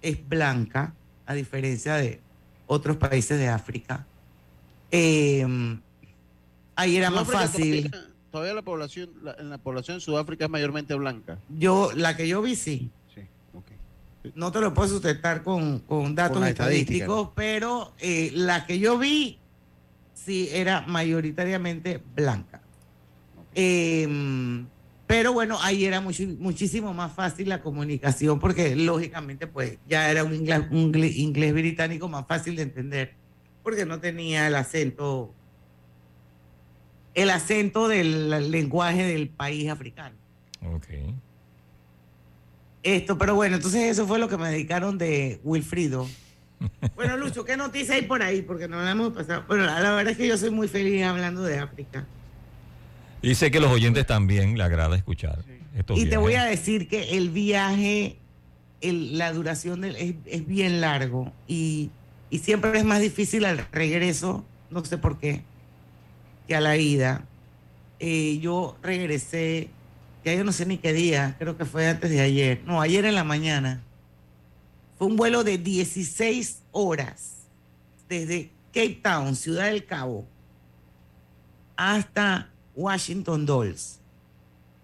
es blanca, a diferencia de otros países de África. Eh, ahí era más fácil. Todavía, todavía la población, la, en la población de Sudáfrica es mayormente blanca. Yo, la que yo vi, sí. No te lo puedo sustentar con, con datos Con la estadística, estadísticos, pero eh, la que yo vi, sí, era mayoritariamente blanca. Eh, pero bueno, ahí era muchi- muchísimo más fácil la comunicación, porque lógicamente, pues ya era un inglés, un ingle- inglés británico más fácil de entender, porque no tenía el acento el acento del lenguaje del país africano. Ok. Esto, pero bueno, entonces eso fue lo que me dedicaron de Wilfrido. Bueno, Lucho, ¿qué noticia hay por ahí? Porque no la hemos pasado. Bueno, la, la verdad es que yo soy muy feliz hablando de África. Y sé que los oyentes también le agrada escuchar. estos Y te voy a decir que el viaje, el- la duración del, es, es bien largo y, y siempre es más difícil al regreso, no sé por qué, que a la ida. Eh, yo regresé, ya yo no sé ni qué día, creo que fue antes de ayer, no, ayer en la mañana. Fue un vuelo de 16 horas desde Cape Town, Ciudad del Cabo, hasta Washington Dolls.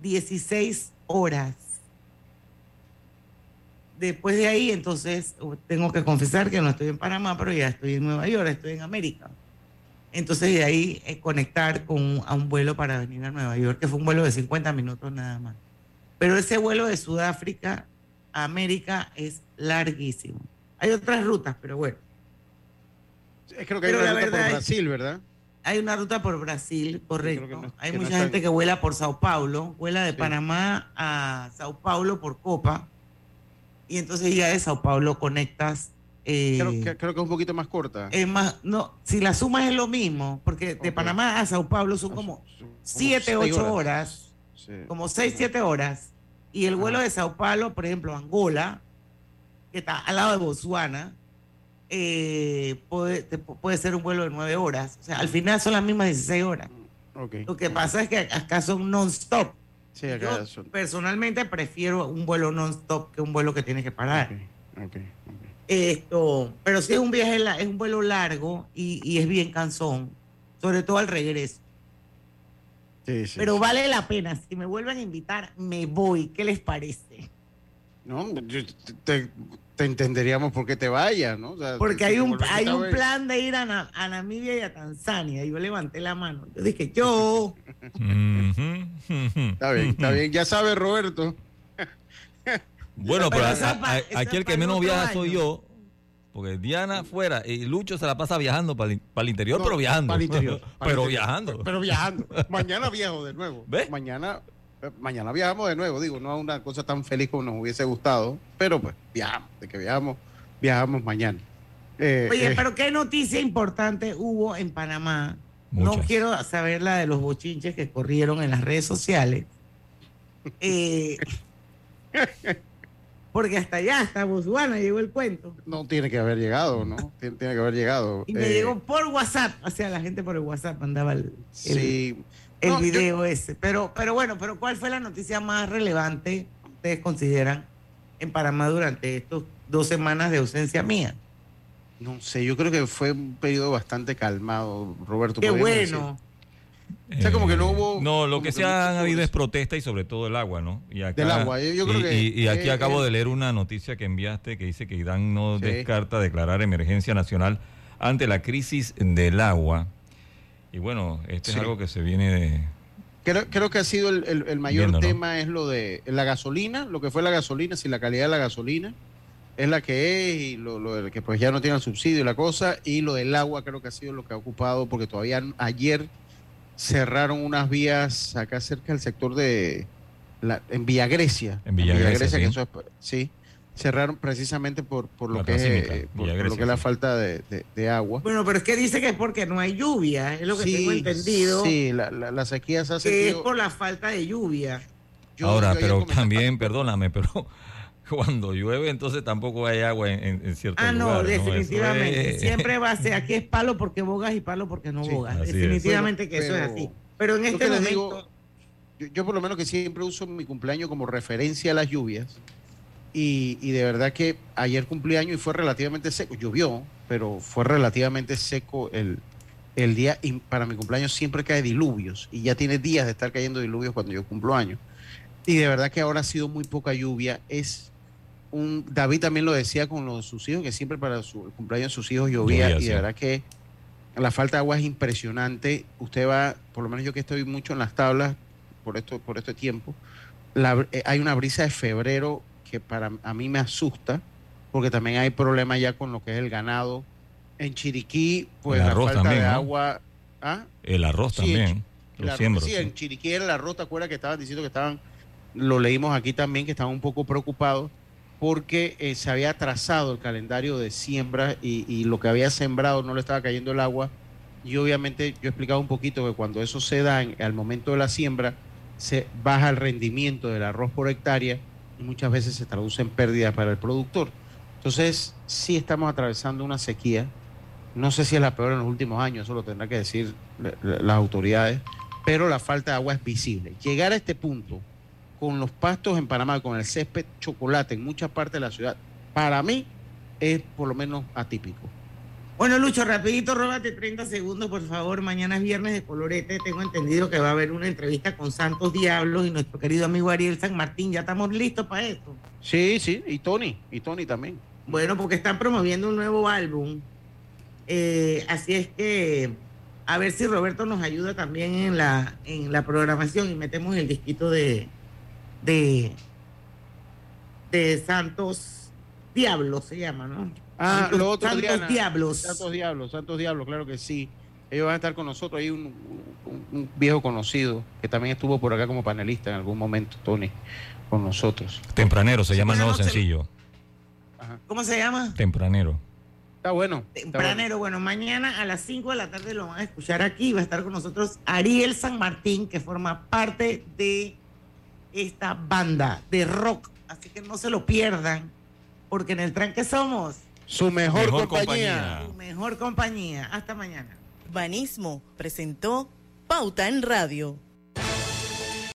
16 horas. Después de ahí, entonces, tengo que confesar que no estoy en Panamá, pero ya estoy en Nueva York, estoy en América. Entonces, de ahí eh, conectar con, a un vuelo para venir a Nueva York, que fue un vuelo de 50 minutos nada más. Pero ese vuelo de Sudáfrica a América es larguísimo. Hay otras rutas, pero bueno. Creo que hay Pero una ruta por Brasil, ¿verdad? Hay una ruta por Brasil, correcto. Hay no mucha gente que vuela por Sao Paulo, vuela de Panamá a Sao Paulo por Copa. Y entonces ya de Sao Paulo conectas. eh, Creo, que, creo que es un poquito más corta. es más, no, si la sumas es lo mismo, porque de Panamá a Sao Paulo son como 7, seis 8 horas. horas, como 6, 7 horas. Y el vuelo de Sao Paulo, por ejemplo, Angola, que está al lado de Botswana, eh, puede, te- puede ser un vuelo de 9 horas. O sea, al final son las mismas 16 horas. Ok. Lo que pasa es que acá son non-stop. Sí, acá Yo son- personalmente prefiero un vuelo non-stop que un vuelo que tiene que parar. ok, Esto, pero sí es un viaje, es un vuelo largo y, y es bien cansón, sobre todo al regreso. Sí, sí, pero vale la pena. Si me vuelven a invitar, me voy. ¿Qué les parece? No, yo- te, te entenderíamos por qué te vayas, ¿no? O sea, Porque hay un, hay un vez. plan de ir a, Na- a Namibia y a Tanzania. Y yo levanté la mano. Yo dije, yo. Está bien, está bien. Ya sabes, Roberto. Bueno, pero, Pero a- esa a- pa- a- esa aquí el que menos viaja soy yo. Porque Diana fuera y Lucho se la pasa viajando para el, para el interior, No, pero viajando. para el interior, para el pero interior. viajando. Pero viajando. Mañana viajo de nuevo. Mañana, eh, mañana viajamos de nuevo. Digo, no es una cosa tan feliz como nos hubiese gustado, pero pues viajamos. De que viajamos, viajamos mañana. Eh, Oye, eh, pero ¿qué noticia importante hubo en Panamá? No quiero saber la de los bochinches que corrieron en las redes sociales. Eh, porque hasta allá, hasta Botswana llegó el cuento. no tiene que haber llegado, ¿no? Tiene, tiene que haber llegado. Y me Eh, llegó por WhatsApp. O sea, la gente por el WhatsApp mandaba el, el- Sí. el No, yo- video ese. Pero, pero bueno, pero ¿cuál fue la noticia más relevante que ustedes consideran en Panamá durante estos dos semanas de ausencia mía? No sé, yo creo que fue un periodo bastante calmado, Roberto. Qué bueno. decir. O sea, como que no hubo. No, lo que que se han mucho habido es protesta y sobre todo el agua, ¿no? Y acá- Del agua, yo- yo creo y, que- y- y aquí eh, acabo eh. de leer una noticia que enviaste que dice que Irán no Sí. descarta declarar emergencia nacional ante la crisis del agua. Y bueno, este Sí. es algo que se viene de... Creo, creo que ha sido el, el- el mayor Viendo, ¿no? tema es lo de la gasolina, lo que fue la gasolina, si la calidad de la gasolina es la que es y lo, lo de que pues ya no tiene el subsidio y la cosa y lo del agua creo que ha sido lo que ha ocupado porque todavía ayer cerraron unas vías acá cerca del sector de la, en Villa Grecia, En Villa Grecia, que sí. eso es- sí cerraron precisamente por, por lo La que es, eh, por, lo Grecia, que es la falta de, de- de agua. Bueno, pero es que dice que es porque no hay lluvia, es lo que Sí, tengo entendido. Sí, la, la, la sequía se ha que es por la falta de lluvia. Ahora, yo pero también, perdóname, pero cuando llueve entonces tampoco hay agua en, en, en ciertos Ah, no, lugares. Definitivamente. es- Siempre va a ser, aquí es palo porque bogas y palo porque no bogas. así es. Definitivamente que Pero- eso es así. Pero en este momento, digo, yo, yo por lo menos que siempre uso mi cumpleaños como referencia a las lluvias. Y, y de verdad que ayer cumpleaños y fue relativamente seco. Llovió, pero fue relativamente seco el, el día. Y para mi cumpleaños siempre cae diluvios. Y ya tiene días de estar cayendo diluvios cuando yo cumplo años. Y de verdad que ahora ha sido muy poca lluvia. Es un. David también lo decía con los, sus hijos, que siempre para su el cumpleaños de sus hijos llovía. Llovía, y de sí. verdad que la falta de agua es impresionante. Usted va, por lo menos yo que estoy mucho en las tablas por esto, por este tiempo, la- eh, hay una brisa de febrero que para a mí me asusta, porque también hay problemas ya con lo que es el ganado. En Chiriquí, pues El la arroz falta también, de ¿no? agua. ¿Ah? El arroz Sí, también. La- siembros, sí, sí. en Chiriquí la rota, acuerdas que estaban diciendo que estaban, lo leímos aquí también, que estaban un poco preocupados porque eh, se había atrasado el calendario de siembra y, lo que había sembrado no le estaba cayendo el agua. Y obviamente yo he explicado un poquito que cuando eso se da en- al momento de la siembra, se baja el rendimiento del arroz por hectárea y muchas veces se traduce en pérdidas para el productor. Entonces, sí estamos atravesando una sequía. No sé si es la peor en los últimos años, eso lo tendrán que decir la- la- las autoridades, pero la falta de agua es visible. Llegar a este punto con los pastos en Panamá, con el césped chocolate en muchas partes de la ciudad, para mí es por lo menos atípico. Bueno, Lucho, rapidito, róbate 30 segundos, por favor. Mañana es viernes de colorete. Tengo entendido que va a haber una entrevista con Santos Diablos y nuestro querido amigo Ariel San Martín. ¿Ya estamos listos para esto? Sí, sí, y Tony, y Tony también. Bueno, porque están promoviendo un nuevo álbum. Eh, así es que a ver si Roberto nos ayuda también en la, en la programación y metemos el disquito de, de, de Santos Diablos, se llama, ¿no? Ah, Santos- lo otro, Santos. Diablos. Santos Diablos, Santos Diablos, claro que sí. Ellos van a estar con nosotros. Hay un, un- un viejo conocido que también estuvo por acá como panelista en algún momento, Tony, con nosotros. Tempranero se llama el nuevo sencillo. ¿Cómo se llama? Tempranero. Está bueno. Tempranero. Bueno, mañana a las 5 de la tarde lo van a escuchar aquí. Va a estar con nosotros Ariel San Martín, que forma parte de esta banda de rock. Así que no se lo pierdan, porque en el tranque somos su mejor, Mejor compañía. su mejor compañía. Hasta mañana. Banismo presentó Pauta en Radio.